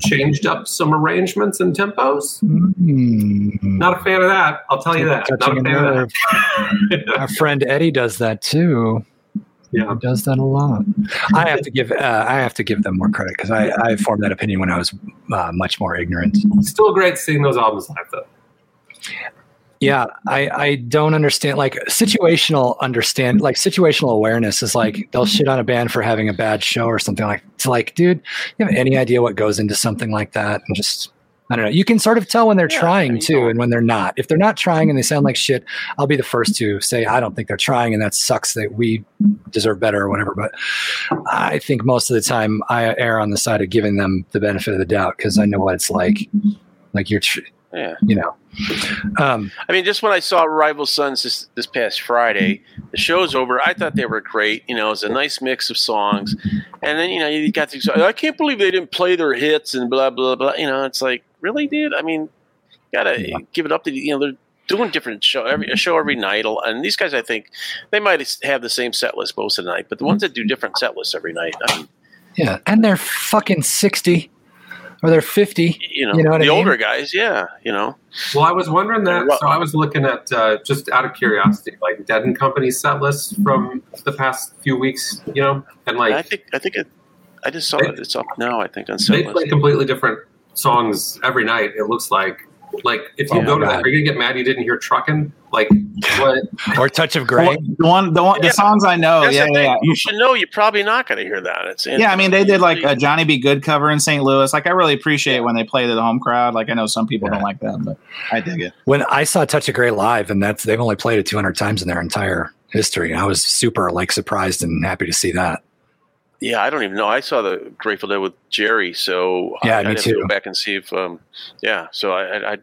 changed up some arrangements and tempos. Mm. Not a fan of that. I'll tell you that. Not a fan of that. Our friend Eddie does that too. yeah. He does that a lot. I have to give uh, I have to give them more credit because I, I formed that opinion when I was uh, much more ignorant. Still great seeing those albums live though. Yeah, I, I don't understand like situational understand like situational awareness is like they'll mm-hmm. shit on a band for having a bad show or something like it's like, dude, you have any idea what goes into something like that? And just I don't know. You can sort of tell when they're Yeah, trying too know. and when they're not. If they're not trying and they sound like shit, I'll be the first to say I don't think they're trying and that sucks that we deserve better or whatever. But I think most of the time I err on the side of giving them the benefit of the doubt because I know what it's like. Mm-hmm. Like you're, tr- Yeah. you know. Um, I mean, just when I saw Rival Sons this, this past Friday, the show's over. I thought they were great. You know, it was a nice mix of songs. And then, you know, you got these, I can't believe they didn't play their hits and blah, blah, blah. You know, it's like, really, dude? I mean, got to Yeah. give it up to, you know, they're doing different show every a show every night. And these guys, I think, they might have the same set list most of the night, but the ones that do different set lists every night, I mean, Yeah, and they're fucking sixty or they're fifty. you know, You know what I the mean? older guys, yeah, you know, Well, I was wondering that. Well- So I was looking at uh, just out of curiosity, like Dead and Company set lists from the past few weeks, you know, and like. I think, I think it, I just saw They- it. It's up now, I think, on set they set play list. completely different songs every night. It looks like, like if you Oh, go to God. that, are you gonna get mad you didn't hear trucking? Like what? Or touch of The gray. the one, the, one, the Yeah. songs I know. That's Yeah, yeah, You should know. You're probably not going to hear that. It's Yeah, I mean, they did like a Johnny B. Goode cover in St. Louis. Like, I really appreciate when they play to the home crowd. Like, I know some people don't like that, but I dig it. When I saw Touch of Grey live, and that's they've only played it 200 times in their entire history. I was super like surprised and happy to see that. Yeah, I don't even know. I saw the Grateful Dead with Jerry, so Yeah, I, me I'd have to too. go back and see if. Um, yeah, so I, I, I'd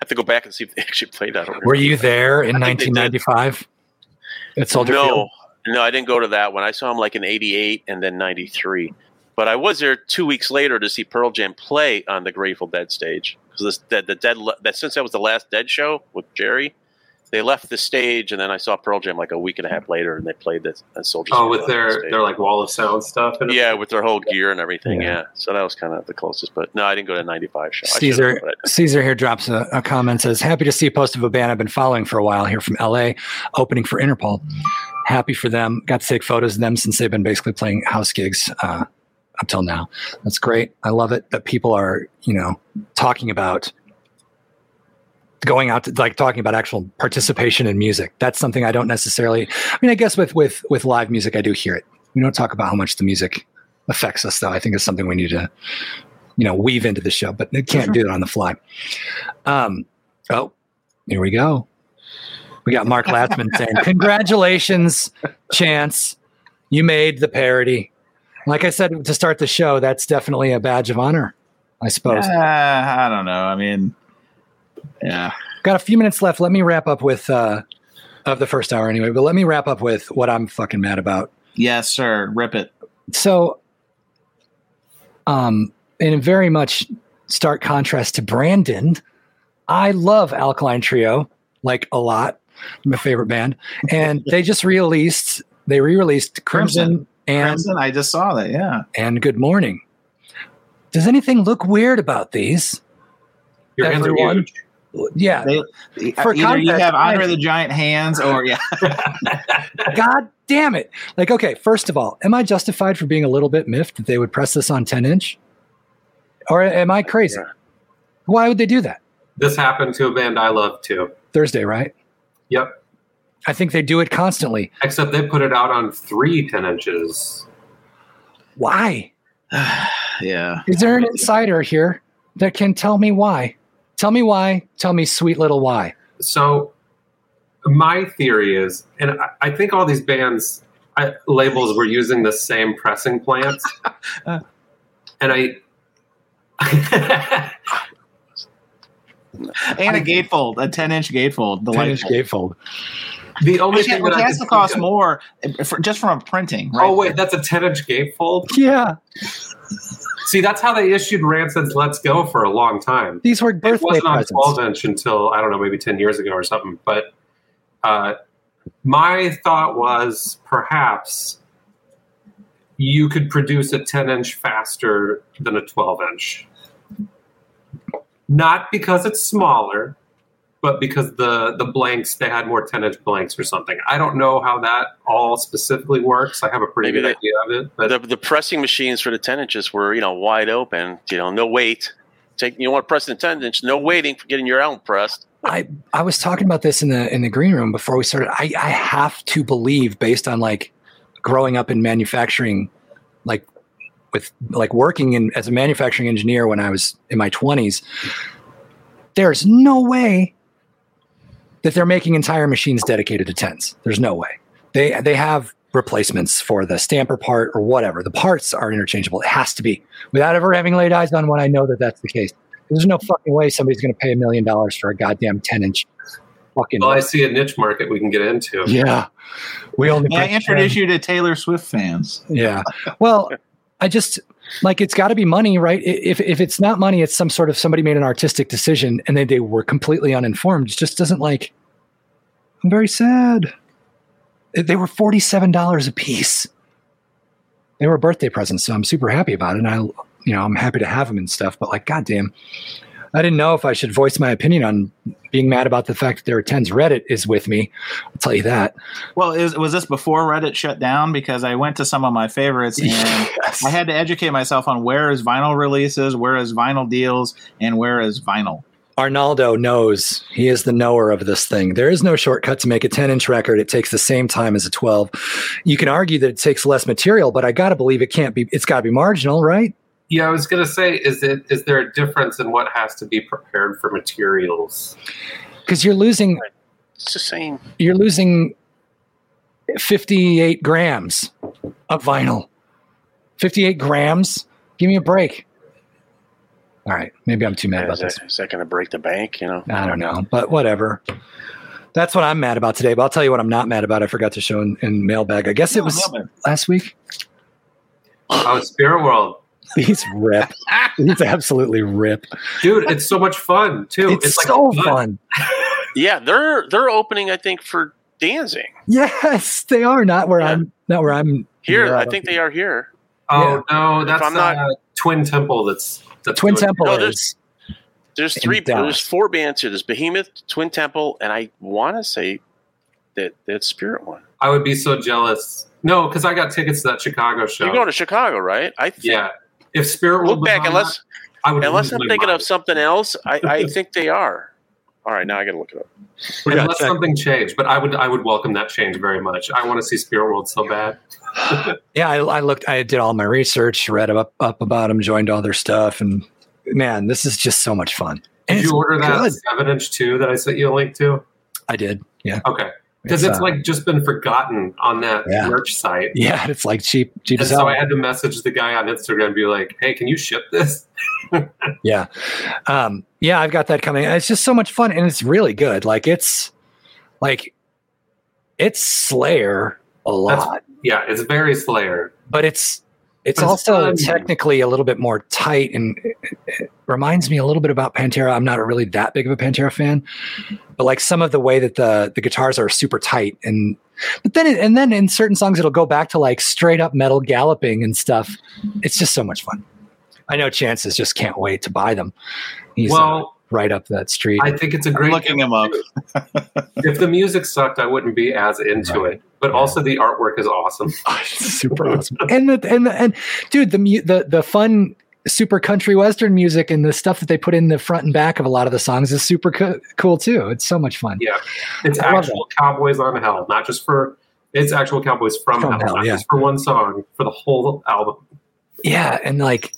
have to go back and see if they actually played that. Were you there in I think they did. 1995 at Soldier No, Field? no, I didn't go to that one. I saw him like in '88 and then '93. But I was there two weeks later to see Pearl Jam play on the Grateful Dead stage. Because the, the dead that since that was the last Dead show with Jerry, they left the stage, and then I saw Pearl Jam like a week and a half later, and they played the uh, Soldiers. Oh, with on the their their like wall of sound stuff. And yeah, with their whole gear and everything. Yeah. Yeah. so that was kind of the closest. But no, I didn't go to '95 show. Caesar Caesar here drops a, a comment says happy to see a post of a band I've been following for a while here from LA, opening for Interpol. Happy for them. Got to take photos of them since they've been basically playing house gigs uh, up till now. That's great. I love it that people are you know talking about going out to like talking about actual participation in music. That's something I don't necessarily. I mean, I guess with with with live music, I do hear it. We don't talk about how much the music affects us, though. I think it's something we need to you know weave into the show, but it can't do it on the fly. Um, oh, here we go. We got Mark Latzman saying, "Congratulations, Chance, you made the parody." Like I said to start the show, that's definitely a badge of honor, I suppose. Uh, I don't know. I mean, yeah. Got a few minutes left. Let me wrap up with uh, of the first hour anyway. But let me wrap up with what I'm fucking mad about. Yes, sir. Rip it. So, um, in very much stark contrast to Brandon, I love Alkaline Trio like a lot. My favorite band, and they just released they re-released Crimson, Crimson. and Crimson, I just saw that. Yeah. and Good Morning. Does anything look weird about these? your hands are everyone- huge. Yeah, They, For either you have Andre I- the Giant hands or yeah. God damn it! Like, okay, first of all, am I justified for being a little bit miffed that they would press this on ten inch, or am I crazy? Yeah. Why would they do that? This happened to a band I love too. Thursday, right? Yep. I think they do it constantly. Except they put it out on three 10 inches. Why? yeah. Is there an insider here that can tell me why? Tell me why. Tell me, sweet little why. So my theory is, and I, I think all these bands I, labels were using the same pressing plants, Uh. and I. And a gatefold, a 10 inch gatefold. The Ten inch light gatefold. The only thing that has to cost more uh, for, just from a printing. Right? Oh wait, that's a ten inch gatefold. Yeah, See, that's how they issued Rancid's "Let's Go" for a long time. these were birthday It wasn't on twelve-inch until I don't know, maybe ten years ago or something. But uh, my thought was perhaps you could produce a ten inch faster than a twelve inch. Not because it's smaller, but because the the blanks they had more ten inch blanks or something. I don't know how that all specifically works. I have a pretty Maybe good they- idea of it, but the the pressing machines for the 10 inches were you know wide open. You know, no weight. Take you want to press the 10 inch, no waiting for getting your album pressed. I I was talking about this in the in the green room before we started. I I have to believe based on like growing up in manufacturing, like with like working in as a manufacturing engineer when I was in my twenties. There's no way that they're making entire machines dedicated to tens. There's no way. They they have replacements for the stamper part or whatever. The parts are interchangeable. It has to be. Without ever having laid eyes on one, I know that that's the case. There's no fucking way somebody's going to pay a million dollars for a goddamn 10 inch fucking. well, I see a niche market we can get into. yeah. We only May I print introduce 10. you to Taylor Swift fans? Yeah. Well, I just like it's got to be money, right? If if it's not money, it's some sort of somebody made an artistic decision and they, they were completely uninformed. It just doesn't like. I'm very sad. They were forty seven dollars a piece. They were birthday presents, so I'm super happy about it. And I, you know, I'm happy to have them and stuff. But like, goddamn, I didn't know if I should voice my opinion on being mad about the fact that there are tens. Reddit is with me. I'll tell you that. Well, is, was this before Reddit shut down? Because I went to some of my favorites and Yes. I had to educate myself on where is vinyl releases, where is vinyl deals, and where is vinyl. Arnaldo knows he is the knower of this thing. There is no shortcut to make a 10 inch record. It takes the same time as a 12. You can argue that it takes less material, but I got to believe it can't be, it's got to be marginal, right? Yeah, I was gonna say, is it is there a difference in what has to be prepared for materials? Because you're losing, It's the same. you're losing 58 grams of vinyl. 58 grams? Give me a break. All right. Maybe I'm too mad about Is that, this. is that going to break the bank? You know, I don't know, but whatever. That's what I'm mad about today. But I'll tell you what I'm not mad about. I forgot to show in, in mailbag. I guess it was mailbag. last week. Oh, Spirit World. These rip. These absolutely rip. Dude, it's so much fun too. It's, so fun. Yeah, they're they're opening. I think for Danzig Yes, they are not where Yeah. I'm. Not where I'm. here. near, I don't think they are here. Oh no, that's I'm not- uh, Twin Temple. That's that's Twin doing- Temple No, is. there's- There's three. There's four bands here. There's Behemoth, Twin Temple, and I want to say that that Spirit one. I would be so jealous. No, because I got tickets to that Chicago show. You're going to Chicago, right? I think, yeah. If Spirit World Look back, unless that, I would unless I'm thinking mind. of something else. I, I think they are. All right, now I got to look it up. We gotta unless check. something changed. But I would I would welcome that change very much. I want to see Spirit World so bad. Yeah, I, I looked. I did all my research, read up up about them, joined all their stuff, and man, this is just so much fun. And Did it's you order that good. seven inch two that I sent you a link to? I did. Yeah, Okay. Because it's, uh, like just been forgotten on that Yeah. merch site. yeah, it's like cheap, cheap And so. I had to message the guy on Instagram and be like, hey, can you ship this? yeah, um, yeah, I've got that coming. It's just so much fun, and it's really good. Like it's like it's Slayer a lot, Yeah, it's very Slayer. but it's it's But it's also technically a little bit more tight and it, it reminds me a little bit about Pantera. I'm not really that big of a Pantera fan, but like some of the way that the the guitars are super tight and but then it, and then in certain songs it'll go back to like straight up metal galloping and stuff. It's just so much fun. I know Chances just can't wait to buy them. He's uh, well, right up that street. I think it's a I'm great looking him up. if the music sucked, I wouldn't be as into Right. it. But also the artwork is awesome. super awesome. And the and the, and dude, the the the fun super country western music and the stuff that they put in the front and back of a lot of the songs is super co- cool too. It's so much fun. Yeah. It's I actual Cowboys on Hell, not just for it's actual Cowboys from, From Hell, Hell, not yeah. just for one song, for the whole album. Yeah, and like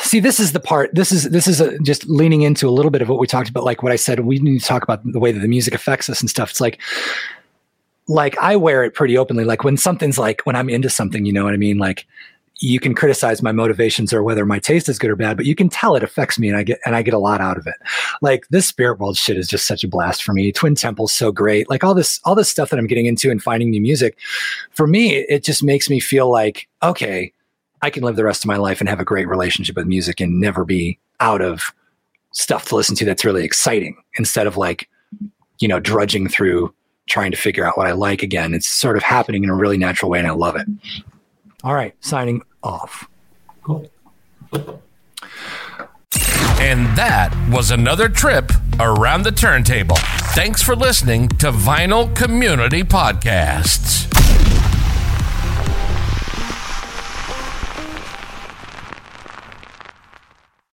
see this is the part this is this is a, just leaning into a little bit of what we talked about like what I said we need to talk about the way that the music affects us and stuff. It's like like I wear it pretty openly like when something's like when I'm into something, you know what I mean? Like you can criticize my motivations or whether my taste is good or bad, but you can tell it affects me and I get and I get a lot out of it. Like this spirit world shit is just such a blast for me. Twin Temple's so great. Like all this all this stuff that I'm getting into and finding new music, for me, it just makes me feel like, okay, I can live the rest of my life and have a great relationship with music and never be out of stuff to listen to that's really exciting instead of like, you know, drudging through trying to figure out what I like again. It's sort of happening in a really natural way and I love it. All right, signing off. Cool. And that was another trip around the turntable. Thanks for listening to Vinyl Community Podcasts.